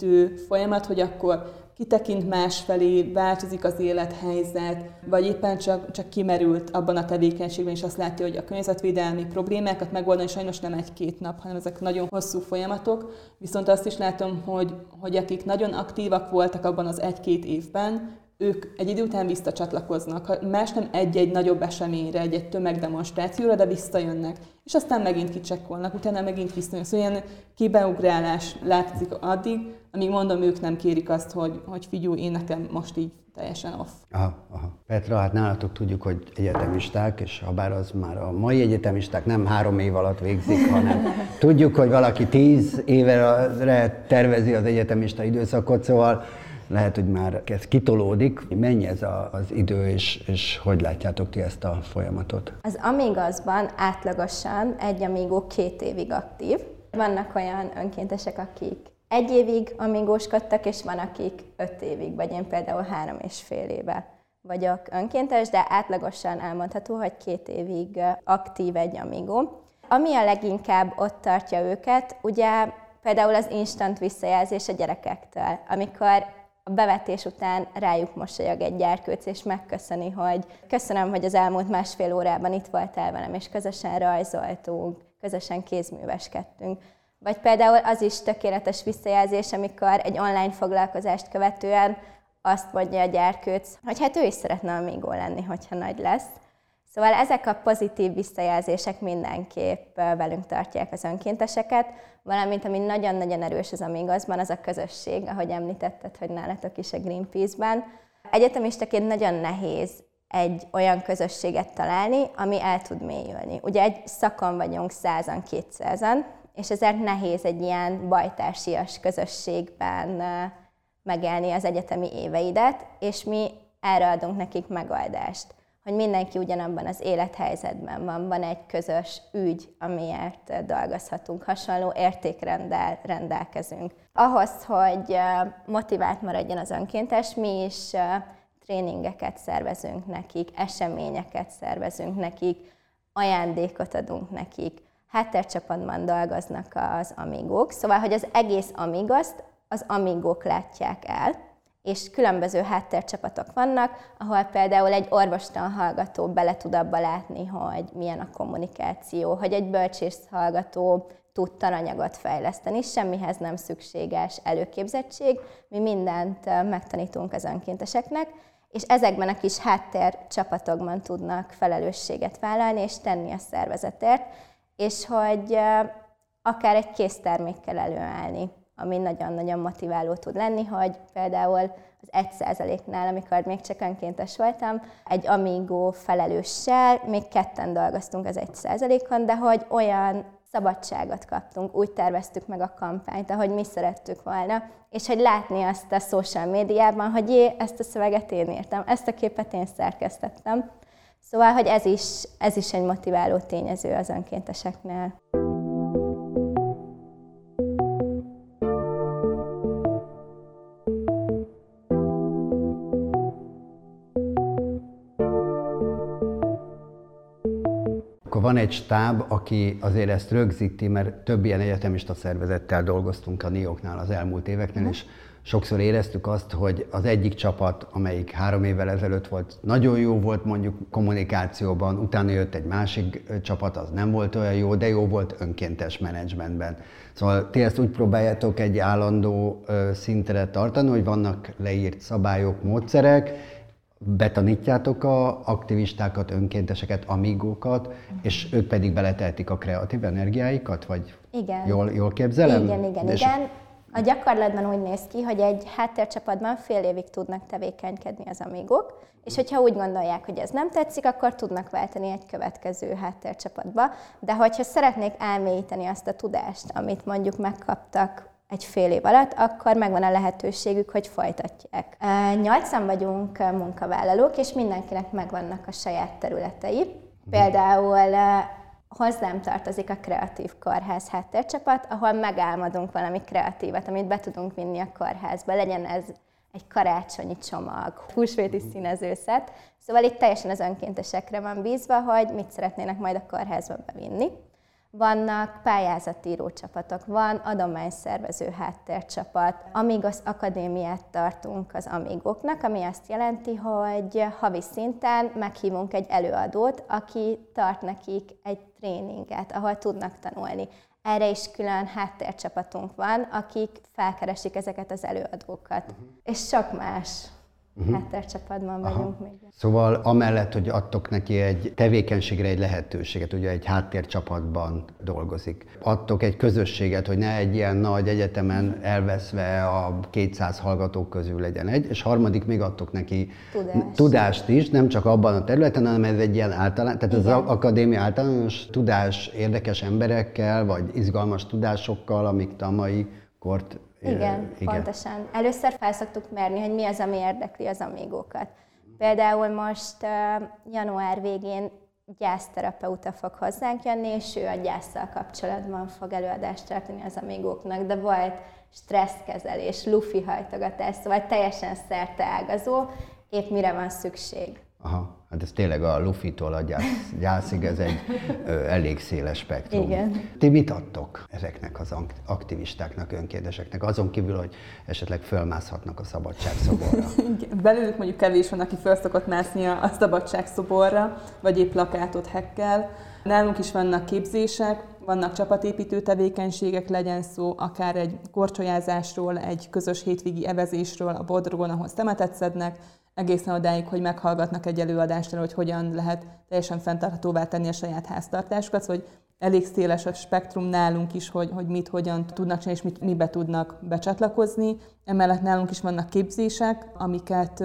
veszítő folyamat, hogy akkor kitekint másfelé, változik az élethelyzet, vagy éppen csak, csak kimerült abban a tevékenységben, és azt látja, hogy a környezetvédelmi problémákat megoldani sajnos nem egy-két nap, hanem ezek nagyon hosszú folyamatok. Viszont azt is látom, hogy, hogy akik nagyon aktívak voltak abban az egy-két évben, ők egy idő után visszacsatlakoznak, más nem egy-egy nagyobb eseményre, egy-egy tömegdemonstrációra, de visszajönnek. És aztán megint kicsekkolnak, utána megint visszajönnek. Szóval ilyen kibeugrálás látszik addig, amíg mondom, ők nem kérik azt, hogy, hogy figyelj, én nekem most így teljesen off. Aha, aha. Petra, hát nálatok tudjuk, hogy egyetemisták, és ha bár az már a mai egyetemisták nem három év alatt végzik, hanem tudjuk, hogy valaki tíz évre tervezi az egyetemista időszakot, szóval lehet, hogy már ez kitolódik. Mennyi ez a, az idő, és, és hogy látjátok ti ezt a folyamatot? Az Amigazban átlagosan egy Amigo két évig aktív. Vannak olyan önkéntesek, akik egy évig amigóskodtak, és van, akik öt évig, vagy én például három és fél éve vagyok önkéntes, de átlagosan elmondható, hogy két évig aktív egy amigó. Ami a leginkább ott tartja őket, ugye például az instant visszajelzés a gyerekektől, amikor a bevetés után rájuk mosolyog egy gyerkőc, és megköszöni, hogy köszönöm, hogy az elmúlt másfél órában itt voltál velem, és közösen rajzoltunk, közösen kézműveskedtünk. Vagy például az is tökéletes visszajelzés, amikor egy online foglalkozást követően azt mondja a gyerkőc, hogy hát ő is szeretne amígó lenni, hogyha nagy lesz. Szóval ezek a pozitív visszajelzések mindenképp velünk tartják az önkénteseket, valamint ami nagyon-nagyon erős az Amigazban, az a közösség, ahogy említetted, hogy nálatok is a Greenpeace-ben. Egyetemistaként nagyon nehéz egy olyan közösséget találni, ami el tud mélyülni. Ugye egy szakon vagyunk százan, kétszázan, és ezért nehéz egy ilyen bajtársias közösségben megélni az egyetemi éveidet, és mi erre adunk nekik megoldást hogy mindenki ugyanabban az élethelyzetben van, van egy közös ügy, amiért dolgozhatunk, hasonló értékrenddel rendelkezünk. Ahhoz, hogy motivált maradjon az önkéntes, mi is tréningeket szervezünk nekik, eseményeket szervezünk nekik, ajándékot adunk nekik, háttércsapatban dolgoznak az amigók, szóval, hogy az egész amigaszt az amigók látják el, és különböző háttércsapatok vannak, ahol például egy orvostan hallgató bele tud abba látni, hogy milyen a kommunikáció, hogy egy bölcsész hallgató tud tananyagot fejleszteni, semmihez nem szükséges előképzettség, mi mindent megtanítunk az önkénteseknek, és ezekben a kis háttércsapatokban tudnak felelősséget vállalni és tenni a szervezetért, és hogy akár egy késztermékkel előállni ami nagyon-nagyon motiváló tud lenni, hogy például az 1%-nál, amikor még csak önkéntes voltam, egy Amigo felelőssel, még ketten dolgoztunk az 1%-on, de hogy olyan szabadságot kaptunk, úgy terveztük meg a kampányt, ahogy mi szerettük volna, és hogy látni azt a social médiában, hogy jé, ezt a szöveget én írtam, ezt a képet én szerkesztettem. Szóval, hogy ez is, ez is egy motiváló tényező az önkénteseknél. Van egy stáb, aki azért ezt rögzíti, mert több ilyen egyetemista szervezettel dolgoztunk a NIOK-nál az elmúlt éveknél, és sokszor éreztük azt, hogy az egyik csapat, amelyik három évvel ezelőtt volt, nagyon jó volt mondjuk kommunikációban, utána jött egy másik csapat, az nem volt olyan jó, de jó volt önkéntes menedzsmentben. Szóval ti ezt úgy próbáljátok egy állandó szintre tartani, hogy vannak leírt szabályok, módszerek, betanítjátok a aktivistákat, önkénteseket, amigókat, és ők pedig beleteltik a kreatív energiáikat, vagy igen. Jól, jól képzelem? Igen, igen, és igen. A gyakorlatban úgy néz ki, hogy egy háttércsapatban fél évig tudnak tevékenykedni az amigók, és hogyha úgy gondolják, hogy ez nem tetszik, akkor tudnak váltani egy következő háttércsapatba. De hogyha szeretnék elmélyíteni azt a tudást, amit mondjuk megkaptak egy fél év alatt, akkor megvan a lehetőségük, hogy folytatják. Nyolcan vagyunk munkavállalók, és mindenkinek megvannak a saját területei. Például hozzám tartozik a Kreatív Kórház háttércsapat, ahol megálmodunk valami kreatívat, amit be tudunk vinni a kórházba. Legyen ez egy karácsonyi csomag, húsvéti színezőszet. Szóval itt teljesen az önkéntesekre van bízva, hogy mit szeretnének majd a kórházba bevinni. Vannak pályázatíró csapatok, van adományszervező háttércsapat, Amigos Akadémiát tartunk az amigoknak, ami azt jelenti, hogy havi szinten meghívunk egy előadót, aki tart nekik egy tréninget, ahol tudnak tanulni. Erre is külön háttércsapatunk van, akik felkeresik ezeket az előadókat. Uh-huh. És sok más uh-huh. háttércsapatban vagyunk még. Szóval amellett, hogy adtok neki egy tevékenységre egy lehetőséget, ugye egy háttércsapatban dolgozik, adtok egy közösséget, hogy ne egy ilyen nagy egyetemen elveszve a 200 hallgatók közül legyen egy, és harmadik még adtok neki Tudás. tudást is, nem csak abban a területen, hanem ez egy ilyen általán, tehát Igen. az akadémia általános tudás érdekes emberekkel, vagy izgalmas tudásokkal, amik a mai kort igen, igen, pontosan. Először felszoktuk merni, hogy mi az, ami érdekli az amigókat. Például most január végén gyászterapeuta fog hozzánk jönni, és ő a gyászsal kapcsolatban fog előadást tartani az amigóknak, de volt stresszkezelés, lufi hajtogatás, szóval teljesen szerte ágazó, épp mire van szükség. Aha. Hát ez tényleg a lufitól a gyász, gyászig, ez egy ö, elég széles spektrum. Igen. Ti mit adtok ezeknek az aktivistáknak, önkénteseknek, azon kívül, hogy esetleg fölmászhatnak a szabadságszoborra? Belőlük mondjuk kevés van, aki föl szokott mászni a szabadságszoborra, vagy épp plakátot hekkel. Nálunk is vannak képzések, vannak csapatépítő tevékenységek, legyen szó akár egy korcsolyázásról, egy közös hétvégi evezésről a Bodrogon, ahol szemetet szednek, egészen odáig, hogy meghallgatnak egy előadást, hogy hogyan lehet teljesen fenntarthatóvá tenni a saját háztartásukat, hogy elég széles a spektrum nálunk is, hogy, hogy mit, hogyan tudnak csinálni, és mit, mibe tudnak becsatlakozni. Emellett nálunk is vannak képzések, amiket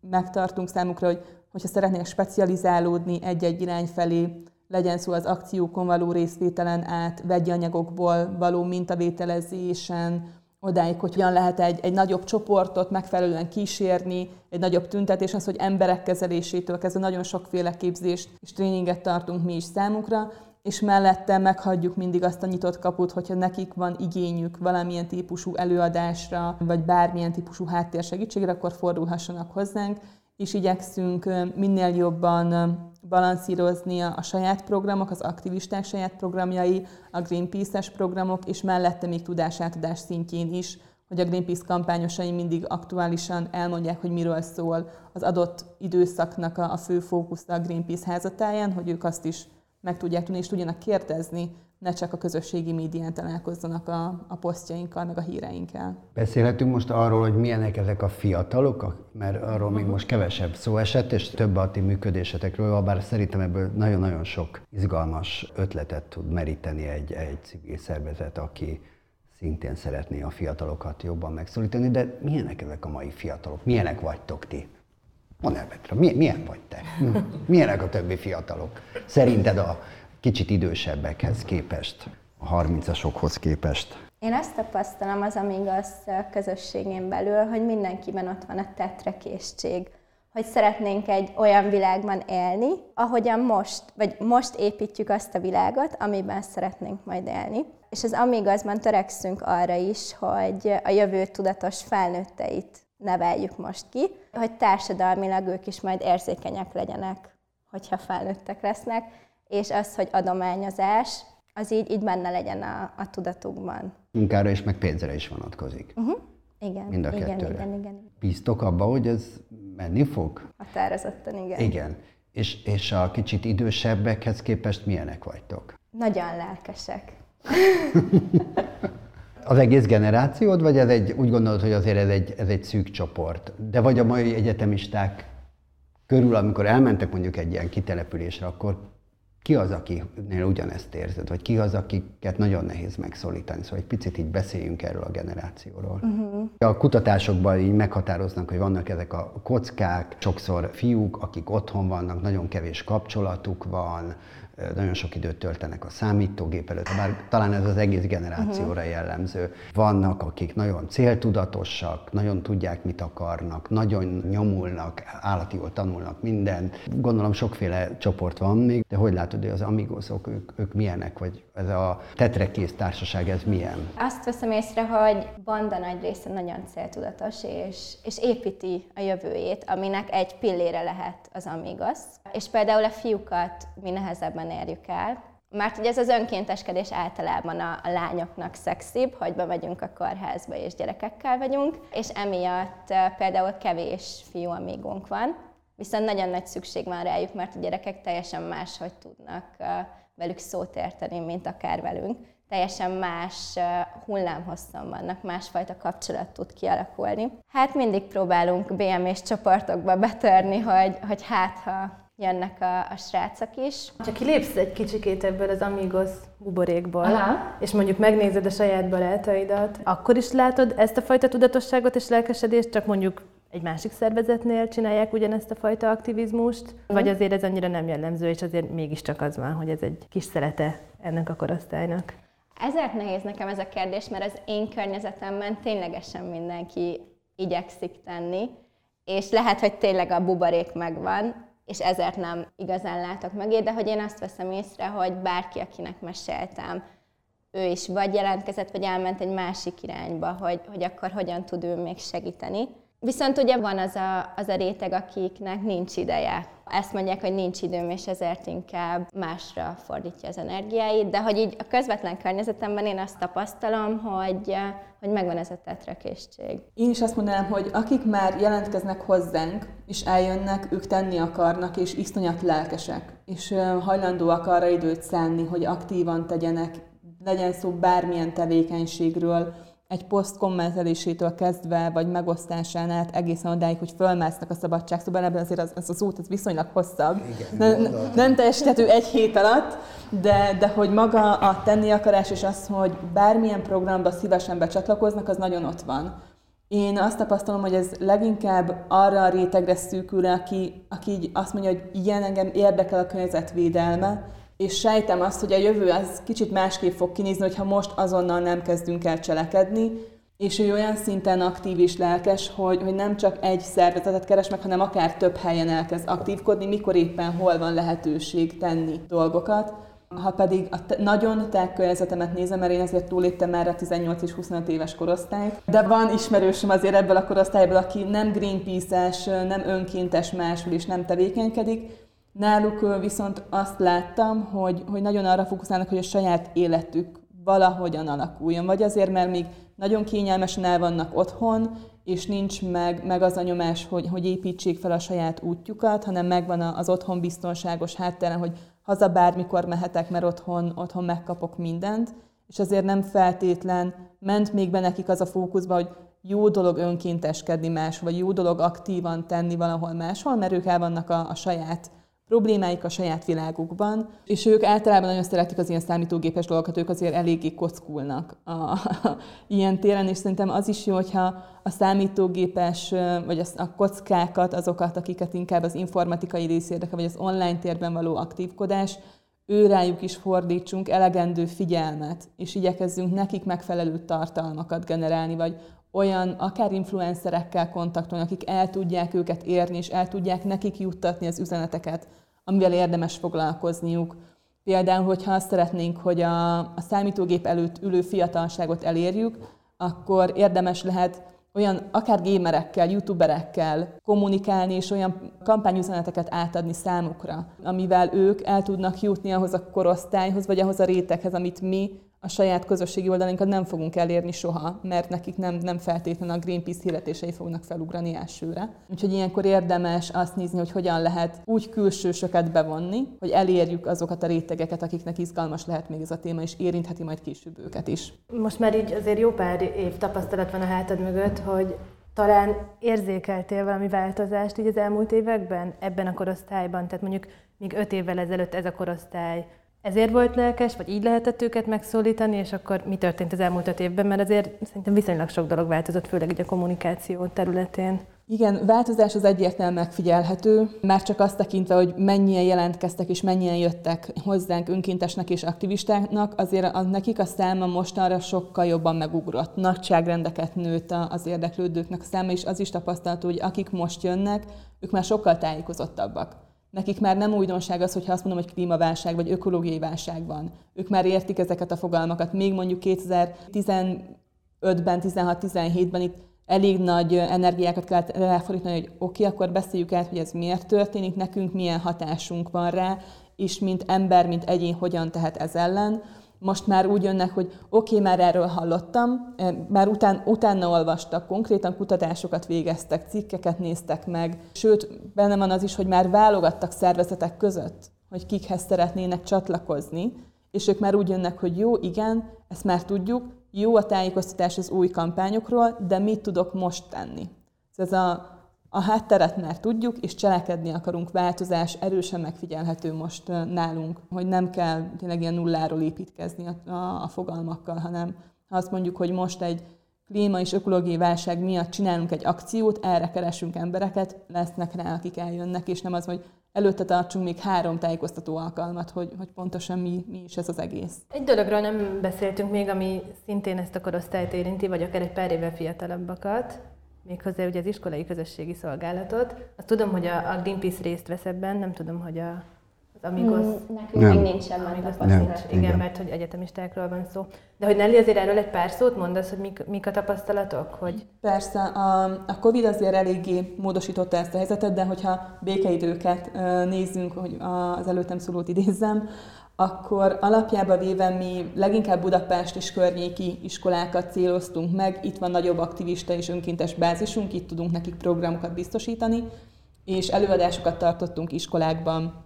megtartunk számukra, hogy hogyha szeretnének specializálódni egy-egy irány felé, legyen szó az akciókon való részvételen át, vegyi anyagokból való mintavételezésen, odáig, hogy hogyan lehet egy, egy nagyobb csoportot megfelelően kísérni, egy nagyobb tüntetés, az, hogy emberek kezelésétől kezdve nagyon sokféle képzést és tréninget tartunk mi is számunkra, és mellette meghagyjuk mindig azt a nyitott kaput, hogyha nekik van igényük valamilyen típusú előadásra, vagy bármilyen típusú háttérsegítségre, akkor fordulhassanak hozzánk, és igyekszünk minél jobban balanszírozni a saját programok, az aktivisták saját programjai, a Greenpeace-es programok, és mellette még tudásátadás szintjén is, hogy a Greenpeace kampányosai mindig aktuálisan elmondják, hogy miről szól az adott időszaknak a, fő fókusz a Greenpeace házatáján, hogy ők azt is meg tudják tudni, és tudjanak kérdezni ne csak a közösségi médián találkozzanak a, a posztjainkkal, meg a híreinkkel. Beszélhetünk most arról, hogy milyenek ezek a fiatalok, mert arról még most kevesebb szó esett, és több a ti működésetekről, bár szerintem ebből nagyon-nagyon sok izgalmas ötletet tud meríteni egy, egy civil szervezet, aki szintén szeretné a fiatalokat jobban megszólítani, de milyenek ezek a mai fiatalok? Milyenek vagytok ti? Mondd el, Petra, milyen, milyen vagy te? Milyenek a többi fiatalok? Szerinted a kicsit idősebbekhez képest, a 30-asokhoz képest? Én azt tapasztalom az Amigos közösségén belül, hogy mindenkiben ott van a tetrekészség, hogy szeretnénk egy olyan világban élni, ahogyan most, vagy most építjük azt a világot, amiben szeretnénk majd élni. És az Amigazban törekszünk arra is, hogy a jövő tudatos felnőtteit neveljük most ki, hogy társadalmilag ők is majd érzékenyek legyenek, hogyha felnőttek lesznek, és az, hogy adományozás, az így, így benne legyen a, a tudatukban. Munkára és meg pénzre is vonatkozik. Uh-huh. Igen, Mind a igen, kettőre. igen, igen. Bíztok abba, hogy ez menni fog? Határozottan, igen. Igen. És, és a kicsit idősebbekhez képest milyenek vagytok? Nagyon lelkesek. Az egész generációd, vagy ez egy, úgy gondolod, hogy azért ez egy, ez egy szűk csoport? De vagy a mai egyetemisták körül, amikor elmentek mondjuk egy ilyen kitelepülésre, akkor ki az, akinél ugyanezt érzed, vagy ki az, akiket nagyon nehéz megszólítani. Szóval egy picit így beszéljünk erről a generációról. Uh-huh. A kutatásokban így meghatároznak, hogy vannak ezek a kockák, sokszor fiúk, akik otthon vannak, nagyon kevés kapcsolatuk van, nagyon sok időt töltenek a számítógép előtt, bár talán ez az egész generációra uh-huh. jellemző. Vannak, akik nagyon céltudatosak, nagyon tudják, mit akarnak, nagyon nyomulnak, állati jól tanulnak mindent. Gondolom sokféle csoport van még, de hogy látod, hogy az amigosok, ők, ők milyenek, vagy ez a tetrekész társaság, ez milyen? Azt veszem észre, hogy banda nagy része nagyon céltudatos, és, és építi a jövőjét, aminek egy pillére lehet az amigos. És például a fiúkat mi nehezebben érjük el, mert ugye ez az önkénteskedés általában a, a lányoknak szexibb, hogy bemegyünk a kórházba és gyerekekkel vagyunk, és emiatt például kevés fiú amígunk van, viszont nagyon nagy szükség van rájuk, mert a gyerekek teljesen máshogy tudnak velük szót érteni, mint akár velünk. Teljesen más hullámhosszon vannak, másfajta kapcsolat tud kialakulni. Hát mindig próbálunk BMS csoportokba betörni, hogy, hogy hát ha jönnek a, a srácok is. Ha kilépsz egy kicsikét ebből az amigos buborékból, Aha. és mondjuk megnézed a saját barátaidat, akkor is látod ezt a fajta tudatosságot és lelkesedést, csak mondjuk egy másik szervezetnél csinálják ugyanezt a fajta aktivizmust, mm. vagy azért ez annyira nem jellemző, és azért mégiscsak az van, hogy ez egy kis szelete ennek a korosztálynak. Ezért nehéz nekem ez a kérdés, mert az én környezetemben ténylegesen mindenki igyekszik tenni, és lehet, hogy tényleg a buborék megvan, és ezért nem igazán látok mögé, de hogy én azt veszem észre, hogy bárki, akinek meséltem, ő is vagy jelentkezett, vagy elment egy másik irányba, hogy, hogy akkor hogyan tud ő még segíteni. Viszont ugye van az a, az a réteg, akiknek nincs ideje. Ezt mondják, hogy nincs időm, és ezért inkább másra fordítja az energiáit, de hogy így a közvetlen környezetemben én azt tapasztalom, hogy, hogy megvan ez a tetrekészség. Én is azt mondanám, hogy akik már jelentkeznek hozzánk, és eljönnek, ők tenni akarnak, és iszonyat lelkesek, és hajlandóak arra időt szánni, hogy aktívan tegyenek, legyen szó bármilyen tevékenységről, egy poszt kommentelésétől kezdve, vagy megosztásán át egészen odáig, hogy fölmásznak a szabadságszóban, ebben azért az, az, az út az viszonylag hosszabb. Igen, nem, nem teljesíthető egy hét alatt, de, de hogy maga a tenni akarás és az, hogy bármilyen programba szívesen becsatlakoznak, az nagyon ott van. Én azt tapasztalom, hogy ez leginkább arra a rétegre szűkül, aki, aki így azt mondja, hogy igen, engem érdekel a környezetvédelme, és sejtem azt, hogy a jövő az kicsit másképp fog kinézni, hogyha most azonnal nem kezdünk el cselekedni, és ő olyan szinten aktív és lelkes, hogy, hogy nem csak egy szervezetet keres meg, hanem akár több helyen elkezd aktívkodni, mikor éppen hol van lehetőség tenni dolgokat. Ha pedig a te- nagyon te környezetemet nézem, mert én azért túléptem már a 18 és 25 éves korosztályt, de van ismerősöm azért ebből a korosztályból, aki nem Greenpeace-es, nem önkéntes máshol is nem tevékenykedik, Náluk viszont azt láttam, hogy, hogy nagyon arra fókuszálnak, hogy a saját életük valahogyan alakuljon. Vagy azért, mert még nagyon kényelmesen el vannak otthon, és nincs meg, meg az a nyomás, hogy, hogy építsék fel a saját útjukat, hanem megvan az otthon biztonságos hátteren, hogy haza bármikor mehetek, mert otthon, otthon megkapok mindent, és azért nem feltétlen ment még be nekik az a fókuszba, hogy jó dolog önkénteskedni más, vagy jó dolog aktívan tenni valahol máshol, mert ők el vannak a, a saját problémáik a saját világukban, és ők általában nagyon szeretik az ilyen számítógépes dolgokat, ők azért eléggé kockulnak a, a, a, ilyen téren, és szerintem az is jó, hogyha a számítógépes, vagy a, a kockákat, azokat, akiket inkább az informatikai rész érdekel, vagy az online térben való aktívkodás, ő rájuk is fordítsunk elegendő figyelmet, és igyekezzünk nekik megfelelő tartalmakat generálni, vagy olyan akár influencerekkel kontaktolni, akik el tudják őket érni, és el tudják nekik juttatni az üzeneteket, amivel érdemes foglalkozniuk. Például, hogyha azt szeretnénk, hogy a, a számítógép előtt ülő fiatalságot elérjük, akkor érdemes lehet olyan akár gémerekkel, youtuberekkel kommunikálni, és olyan kampányüzeneteket átadni számukra, amivel ők el tudnak jutni ahhoz a korosztályhoz, vagy ahhoz a réteghez, amit mi a saját közösségi oldalinkat nem fogunk elérni soha, mert nekik nem, nem feltétlenül a Greenpeace hirdetései fognak felugrani elsőre. Úgyhogy ilyenkor érdemes azt nézni, hogy hogyan lehet úgy külsősöket bevonni, hogy elérjük azokat a rétegeket, akiknek izgalmas lehet még ez a téma, és érintheti majd később őket is. Most már így azért jó pár év tapasztalat van a hátad mögött, hogy talán érzékeltél valami változást így az elmúlt években ebben a korosztályban? Tehát mondjuk még öt évvel ezelőtt ez a korosztály ezért volt lelkes, vagy így lehetett őket megszólítani, és akkor mi történt az elmúlt öt évben, mert azért szerintem viszonylag sok dolog változott, főleg így a kommunikáció területén. Igen, változás az egyértelműen megfigyelhető, már csak azt tekintve, hogy mennyien jelentkeztek és mennyien jöttek hozzánk önkéntesnek és aktivistáknak, azért a, nekik a száma mostanra sokkal jobban megugrott. Nagyságrendeket nőtt az érdeklődőknek a száma, és az is tapasztalható, hogy akik most jönnek, ők már sokkal tájékozottabbak. Nekik már nem újdonság az, hogyha azt mondom, hogy klímaválság vagy ökológiai válság van. Ők már értik ezeket a fogalmakat. Még mondjuk 2015-ben, 16-17-ben itt elég nagy energiákat kellett ráfordítani, hogy oké, okay, akkor beszéljük át, hogy ez miért történik, nekünk milyen hatásunk van rá, és mint ember, mint egyén hogyan tehet ez ellen most már úgy jönnek, hogy oké, okay, már erről hallottam, már után, utána olvastak, konkrétan kutatásokat végeztek, cikkeket néztek meg, sőt, benne van az is, hogy már válogattak szervezetek között, hogy kikhez szeretnének csatlakozni, és ők már úgy jönnek, hogy jó, igen, ezt már tudjuk, jó a tájékoztatás az új kampányokról, de mit tudok most tenni? Ez a a hátteret már tudjuk, és cselekedni akarunk, változás erősen megfigyelhető most nálunk, hogy nem kell tényleg ilyen nulláról építkezni a, a, a fogalmakkal, hanem ha azt mondjuk, hogy most egy klíma és ökológiai válság miatt csinálunk egy akciót, erre keresünk embereket, lesznek rá, akik eljönnek, és nem az, hogy előtte tartsunk még három tájékoztató alkalmat, hogy, hogy pontosan mi, mi is ez az egész. Egy dologról nem beszéltünk még, ami szintén ezt a korosztályt érinti, vagy akár egy pár éve fiatalabbakat, méghozzá ugye az iskolai közösségi szolgálatot. Azt tudom, hogy a, a Greenpeace részt vesz ebben, nem tudom, hogy a, az Amigos... Mm, nekünk nem. még nincsen Amigos nem, igen, igen, mert hogy egyetemistákról van szó. De hogy Nelly, azért erről egy pár szót mondasz, hogy mik, mik a tapasztalatok? Hogy... Persze, a, a Covid azért eléggé módosította ezt a helyzetet, de hogyha békeidőket nézzünk, hogy az előttem szólót idézzem, akkor alapjába véve mi leginkább Budapest és környéki iskolákat céloztunk meg. Itt van nagyobb aktivista és önkéntes bázisunk, itt tudunk nekik programokat biztosítani, és előadásokat tartottunk iskolákban.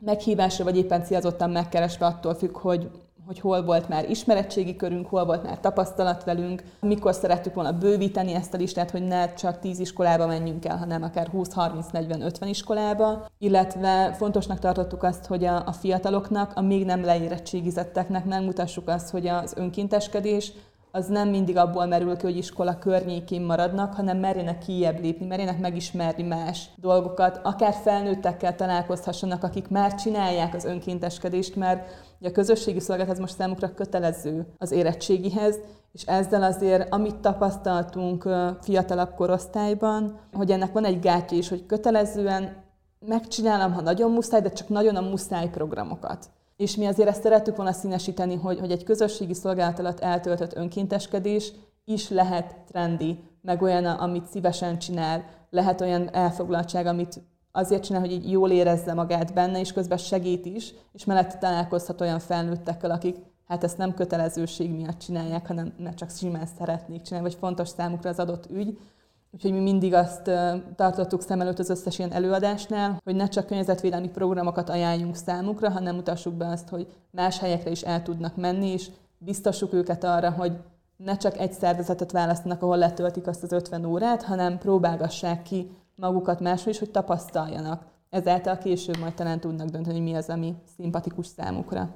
Meghívásra vagy éppen célzottan megkeresve attól függ, hogy hogy hol volt már ismeretségi körünk, hol volt már tapasztalat velünk, mikor szerettük volna bővíteni ezt a listát, hogy ne csak 10 iskolába menjünk el, hanem akár 20, 30, 40, 50 iskolába, illetve fontosnak tartottuk azt, hogy a, a fiataloknak, a még nem leérettségizetteknek megmutassuk azt, hogy az önkénteskedés az nem mindig abból merül ki, hogy iskola környékén maradnak, hanem merjenek kijebb lépni, merjenek megismerni más dolgokat, akár felnőttekkel találkozhassanak, akik már csinálják az önkénteskedést, mert a közösségi szolgálat ez most számukra kötelező az érettségihez, és ezzel azért, amit tapasztaltunk fiatalabb korosztályban, hogy ennek van egy gátja is, hogy kötelezően megcsinálom, ha nagyon muszáj, de csak nagyon a muszáj programokat. És mi azért ezt szerettük volna színesíteni, hogy, hogy egy közösségi szolgálat alatt eltöltött önkénteskedés is lehet trendi, meg olyan, amit szívesen csinál, lehet olyan elfoglaltság, amit azért csinál, hogy így jól érezze magát benne, és közben segít is, és mellett találkozhat olyan felnőttekkel, akik hát ezt nem kötelezőség miatt csinálják, hanem ne csak simán szeretnék csinálni, vagy fontos számukra az adott ügy. Úgyhogy mi mindig azt tartottuk szem előtt az összes ilyen előadásnál, hogy ne csak környezetvédelmi programokat ajánljunk számukra, hanem mutassuk be azt, hogy más helyekre is el tudnak menni, és biztosuk őket arra, hogy ne csak egy szervezetet választanak, ahol letöltik azt az 50 órát, hanem próbálgassák ki magukat máshol is, hogy tapasztaljanak. Ezáltal később majd talán tudnak dönteni, hogy mi az, ami szimpatikus számukra.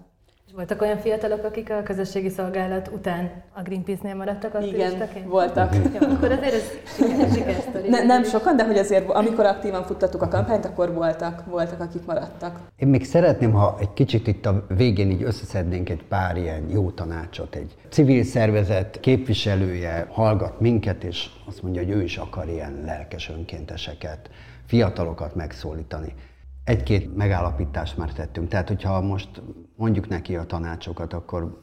És voltak olyan fiatalok, akik a közösségi szolgálat után a Greenpeace-nél maradtak Igen, voltak. Jó, akkor azért ez sikersztori. Ne, nem sokan, de hogy azért, amikor aktívan futtattuk a kampányt, akkor voltak, voltak, akik maradtak. Én még szeretném, ha egy kicsit itt a végén így összeszednénk egy pár ilyen jó tanácsot. Egy civil szervezet képviselője hallgat minket, és azt mondja, hogy ő is akar ilyen lelkes önkénteseket, fiatalokat megszólítani egy-két megállapítást már tettünk. Tehát, hogyha most mondjuk neki a tanácsokat, akkor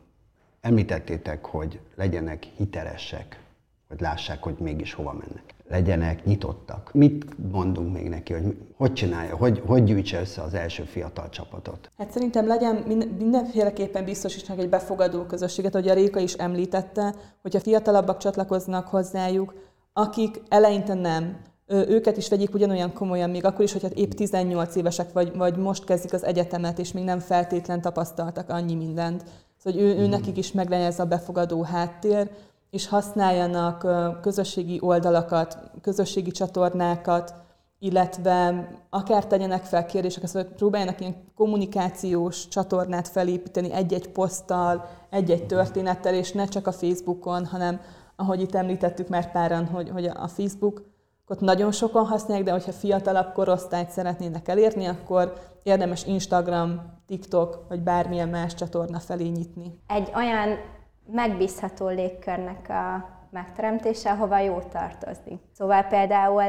említettétek, hogy legyenek hitelesek, hogy lássák, hogy mégis hova mennek. Legyenek nyitottak. Mit mondunk még neki, hogy hogy csinálja, hogy, hogy gyűjtse össze az első fiatal csapatot? Hát szerintem legyen mindenféleképpen biztosítsanak egy befogadó közösséget, ahogy a Réka is említette, hogyha fiatalabbak csatlakoznak hozzájuk, akik eleinte nem, őket is vegyék ugyanolyan komolyan, még akkor is, hogyha épp 18 évesek, vagy, vagy most kezdik az egyetemet, és még nem feltétlen tapasztaltak annyi mindent. Szóval, hogy ő, ő mm. nekik is meglegyen ez a befogadó háttér, és használjanak közösségi oldalakat, közösségi csatornákat, illetve akár tegyenek fel kérdéseket, szóval próbáljanak ilyen kommunikációs csatornát felépíteni egy-egy poszttal, egy-egy történettel, és ne csak a Facebookon, hanem ahogy itt említettük már páran, hogy, hogy a Facebook ott nagyon sokan használják, de hogyha fiatalabb korosztályt szeretnének elérni, akkor érdemes Instagram, TikTok vagy bármilyen más csatorna felé nyitni. Egy olyan megbízható légkörnek a megteremtése, ahova jó tartozni. Szóval például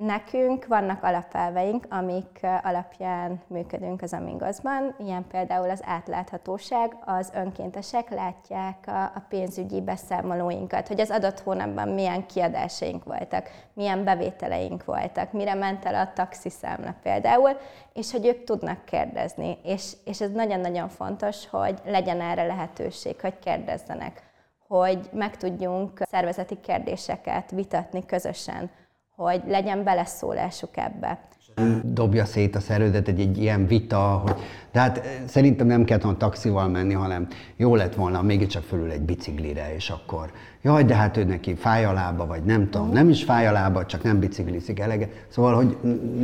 Nekünk vannak alapelveink, amik alapján működünk az Amingosban, ilyen például az átláthatóság, az önkéntesek látják a pénzügyi beszámolóinkat, hogy az adott hónapban milyen kiadásaink voltak, milyen bevételeink voltak, mire ment el a taxiszámla például, és hogy ők tudnak kérdezni. És, és ez nagyon-nagyon fontos, hogy legyen erre lehetőség, hogy kérdezzenek, hogy meg tudjunk szervezeti kérdéseket vitatni közösen, hogy legyen beleszólásuk ebbe. Dobja szét a szervezet egy, egy ilyen vita, hogy de hát eh, szerintem nem kellett volna taxival menni, hanem jó lett volna mégiscsak fölül egy biciklire, és akkor jaj, de hát ő neki fáj a lába, vagy nem tudom, nem is fáj a lába, csak nem biciklizik elege. Szóval, hogy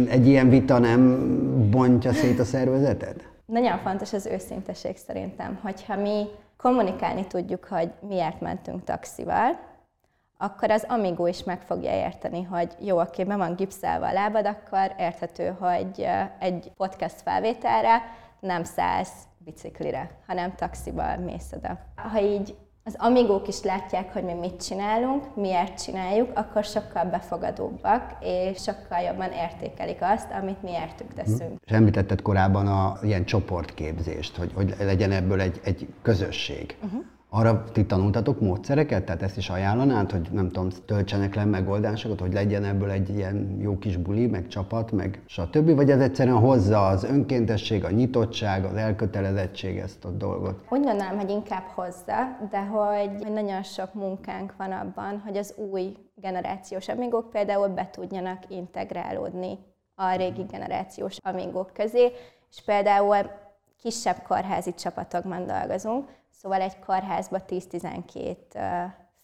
egy ilyen vita nem bontja szét a szervezetet? Nagyon fontos az őszinteség szerintem, hogyha mi kommunikálni tudjuk, hogy miért mentünk taxival, akkor az Amigo is meg fogja érteni, hogy jó, oké, be van gipszelve a lábad, akkor érthető, hogy egy podcast felvételre nem szállsz biciklire, hanem taxival mész oda. Ha így az amigók is látják, hogy mi mit csinálunk, miért csináljuk, akkor sokkal befogadóbbak, és sokkal jobban értékelik azt, amit mi értük teszünk. És említetted korábban a ilyen csoportképzést, hogy, hogy legyen ebből egy, egy közösség. Uh-huh. Arra ti tanultatok módszereket? Tehát ezt is ajánlanád, hogy nem tudom, töltsenek le megoldásokat, hogy legyen ebből egy ilyen jó kis buli, meg csapat, meg stb. Vagy ez egyszerűen hozza az önkéntesség, a nyitottság, az elkötelezettség ezt a dolgot? Úgy gondolom, hogy inkább hozza, de hogy, nagyon sok munkánk van abban, hogy az új generációs amigók például be tudjanak integrálódni a régi generációs amigók közé, és például kisebb kórházi csapatokban dolgozunk, Szóval egy kórházba 10-12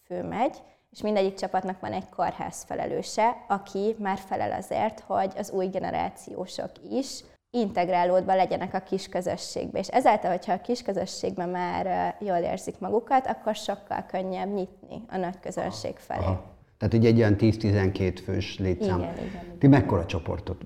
fő megy, és mindegyik csapatnak van egy kórház felelőse, aki már felel azért, hogy az új generációsok is integrálódva legyenek a kis közösségbe. És ezáltal, hogyha a kis közösségben már jól érzik magukat, akkor sokkal könnyebb nyitni a nagy közönség felé. Aha. Tehát ugye egy olyan 10-12 fős létszám. Igen, igen, igen. Ti mekkora csoportot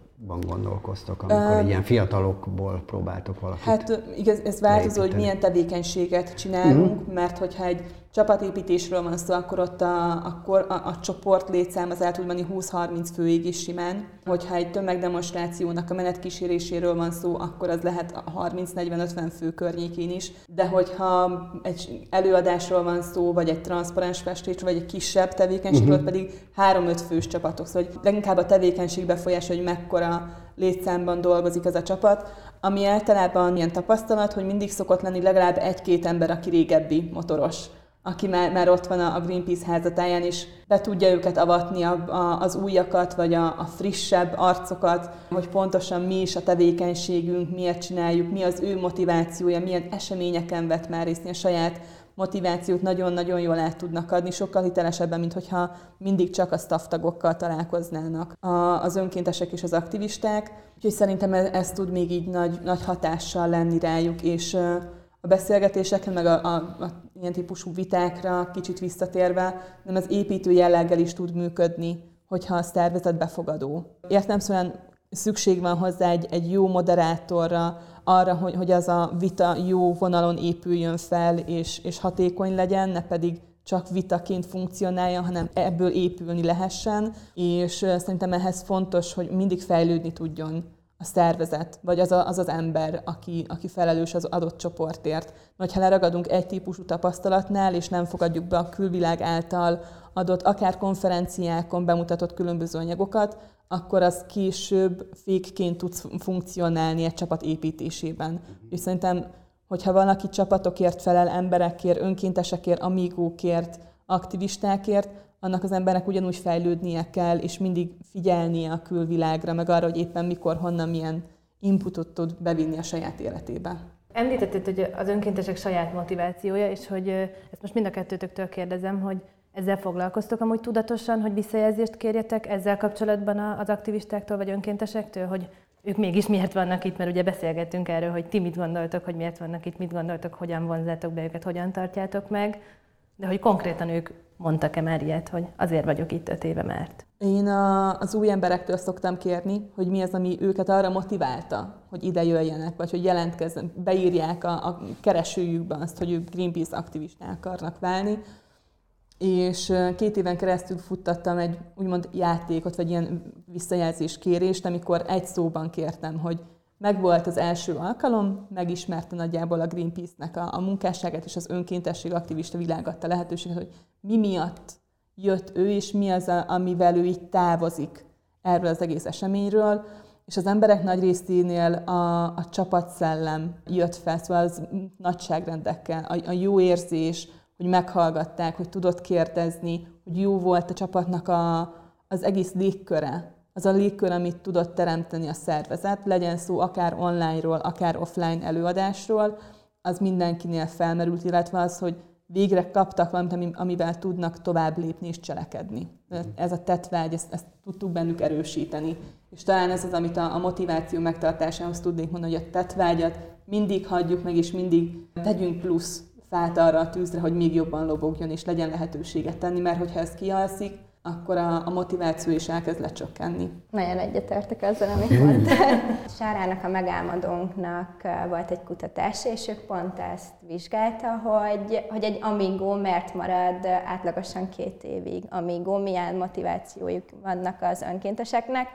gondolkoztok, amikor uh, ilyen fiatalokból próbáltok valakit Hát igaz, ez változó, hogy milyen tevékenységet csinálunk, uh-huh. mert hogyha egy csapatépítésről van szó, akkor ott a, akkor a, a csoport létszám az el tud menni 20-30 főig is simán. Hogyha egy tömegdemonstrációnak a menetkíséréséről van szó, akkor az lehet 30-40-50 fő környékén is. De hogyha egy előadásról van szó, vagy egy transzparens festésről, vagy egy kisebb tevékenységről, uh-huh. pedig 3-5 fős csapatok. Szóval leginkább a tevékenység befolyása, hogy mekkora létszámban dolgozik az a csapat, ami általában ilyen tapasztalat, hogy mindig szokott lenni legalább egy-két ember, aki régebbi motoros aki már, már ott van a Greenpeace házatáján, és be tudja őket avatni a, a, az újakat, vagy a, a frissebb arcokat, hogy pontosan mi is a tevékenységünk, miért csináljuk, mi az ő motivációja, milyen eseményeken vett már részt, a saját motivációt nagyon-nagyon jól át tudnak adni, sokkal hitelesebben, mint hogyha mindig csak a staff tagokkal találkoznának a, az önkéntesek és az aktivisták. Úgyhogy szerintem ez, ez tud még így nagy, nagy hatással lenni rájuk, és a beszélgetéseken, meg a, a, a ilyen típusú vitákra kicsit visszatérve, nem az építő jelleggel is tud működni, hogyha a szervezet befogadó. Értelemszerűen szükség van hozzá egy, egy jó moderátorra, arra, hogy, hogy az a vita jó vonalon épüljön fel, és, és hatékony legyen, ne pedig csak vitaként funkcionálja, hanem ebből épülni lehessen, és szerintem ehhez fontos, hogy mindig fejlődni tudjon a szervezet, vagy az, a, az az ember, aki, aki felelős az adott csoportért. Mert ha leragadunk egy típusú tapasztalatnál, és nem fogadjuk be a külvilág által adott, akár konferenciákon bemutatott különböző anyagokat, akkor az később fékként tud funkcionálni egy csapat építésében. Uh-huh. És szerintem, hogyha valaki csapatokért felel, emberekért, önkéntesekért, amígókért, aktivistákért, annak az embernek ugyanúgy fejlődnie kell, és mindig figyelnie a külvilágra, meg arra, hogy éppen mikor, honnan, milyen inputot tud bevinni a saját életébe. Említetted, hogy az önkéntesek saját motivációja, és hogy ezt most mind a kettőtöktől kérdezem, hogy ezzel foglalkoztok amúgy tudatosan, hogy visszajelzést kérjetek ezzel kapcsolatban az aktivistáktól vagy önkéntesektől, hogy ők mégis miért vannak itt, mert ugye beszélgettünk erről, hogy ti mit gondoltok, hogy miért vannak itt, mit gondoltok, hogyan vonzátok be őket, hogyan tartjátok meg, de hogy konkrétan ők mondtak-e már ilyet, hogy azért vagyok itt öt éve, mert? Én a, az új emberektől szoktam kérni, hogy mi az, ami őket arra motiválta, hogy ide jöjjenek, vagy hogy jelentkezzenek, beírják a, a keresőjükben azt, hogy ők Greenpeace aktivisták akarnak válni. És két éven keresztül futtattam egy úgymond játékot, vagy ilyen visszajelzés kérést, amikor egy szóban kértem, hogy Megvolt az első alkalom, megismerte nagyjából a Greenpeace-nek a, a munkásságát és az önkéntesség aktivista világadta lehetőséget, hogy mi miatt jött ő, és mi az, amivel ő így távozik erről az egész eseményről. És az emberek nagy részénél a, a csapatszellem jött fel, szóval az nagyságrendekkel, a, a jó érzés, hogy meghallgatták, hogy tudott kérdezni, hogy jó volt a csapatnak a, az egész légköre, az a légkör, amit tudott teremteni a szervezet, legyen szó akár online-ról, akár offline előadásról, az mindenkinél felmerült, illetve az, hogy végre kaptak valamit, amivel tudnak tovább lépni és cselekedni. Ez a tetvágy, ezt, ezt tudtuk bennük erősíteni. És talán ez az, amit a, a motiváció megtartásához tudnék mondani, hogy a tetvágyat mindig hagyjuk meg, és mindig tegyünk plusz fát arra a tűzre, hogy még jobban lobogjon, és legyen lehetőséget tenni, mert hogyha ez kialszik, akkor a, a motiváció is elkezd lecsökkenni. Nagyon egyetértek ezzel, amit mondtál. Sárának a megálmodónknak volt egy kutatás, és ő pont ezt vizsgálta, hogy, hogy egy Amigo miért marad átlagosan két évig. Amigo, milyen motivációjuk vannak az önkénteseknek,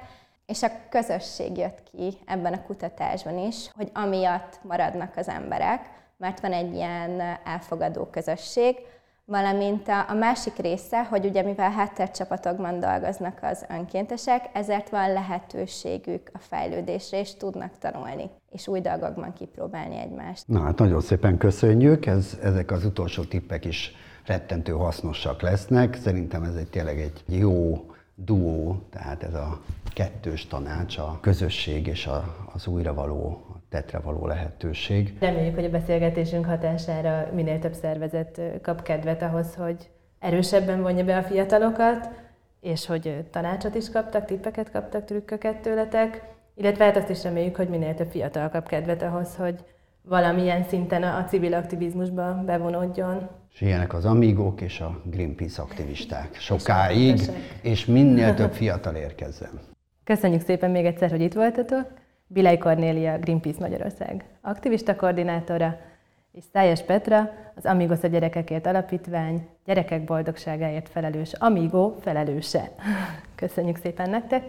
és a közösség jött ki ebben a kutatásban is, hogy amiatt maradnak az emberek, mert van egy ilyen elfogadó közösség, valamint a, másik része, hogy ugye mivel háttércsapatokban dolgoznak az önkéntesek, ezért van lehetőségük a fejlődésre, és tudnak tanulni, és új dolgokban kipróbálni egymást. Na hát nagyon szépen köszönjük, ez, ezek az utolsó tippek is rettentő hasznosak lesznek. Szerintem ez egy tényleg egy jó duó, tehát ez a kettős tanács, a közösség és a, az újra való tetre való lehetőség. Reméljük, hogy a beszélgetésünk hatására minél több szervezet kap kedvet ahhoz, hogy erősebben vonja be a fiatalokat, és hogy tanácsot is kaptak, tippeket kaptak, trükköket tőletek, illetve hát azt is reméljük, hogy minél több fiatal kap kedvet ahhoz, hogy valamilyen szinten a civil aktivizmusba bevonódjon. És ilyenek az amigók és a Greenpeace aktivisták sokáig, és minél több fiatal érkezzen. Köszönjük szépen még egyszer, hogy itt voltatok. Bilej Kornélia, Greenpeace Magyarország aktivista koordinátora, és Szájes Petra, az Amigos a Gyerekekért Alapítvány gyerekek boldogságáért felelős Amigo felelőse. Köszönjük szépen nektek!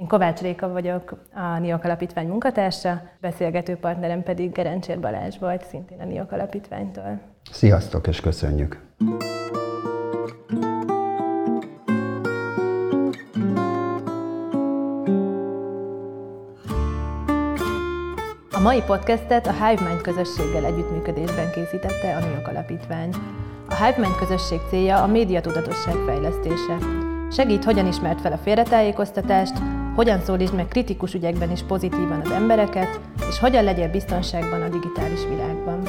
Én Kovács Réka vagyok, a NIOK Alapítvány munkatársa, beszélgető partnerem pedig Gerencsér Balázs volt, szintén a NIOK Alapítványtól. Sziasztok, és köszönjük! A mai podcastet a HiveMind közösséggel együttműködésben készítette a NIOK Alapítvány. A HiveMind közösség célja a médiatudatosság fejlesztése. Segít, hogyan ismert fel a félretájékoztatást, hogyan szólítsd meg kritikus ügyekben is pozitívan az embereket, és hogyan legyél biztonságban a digitális világban.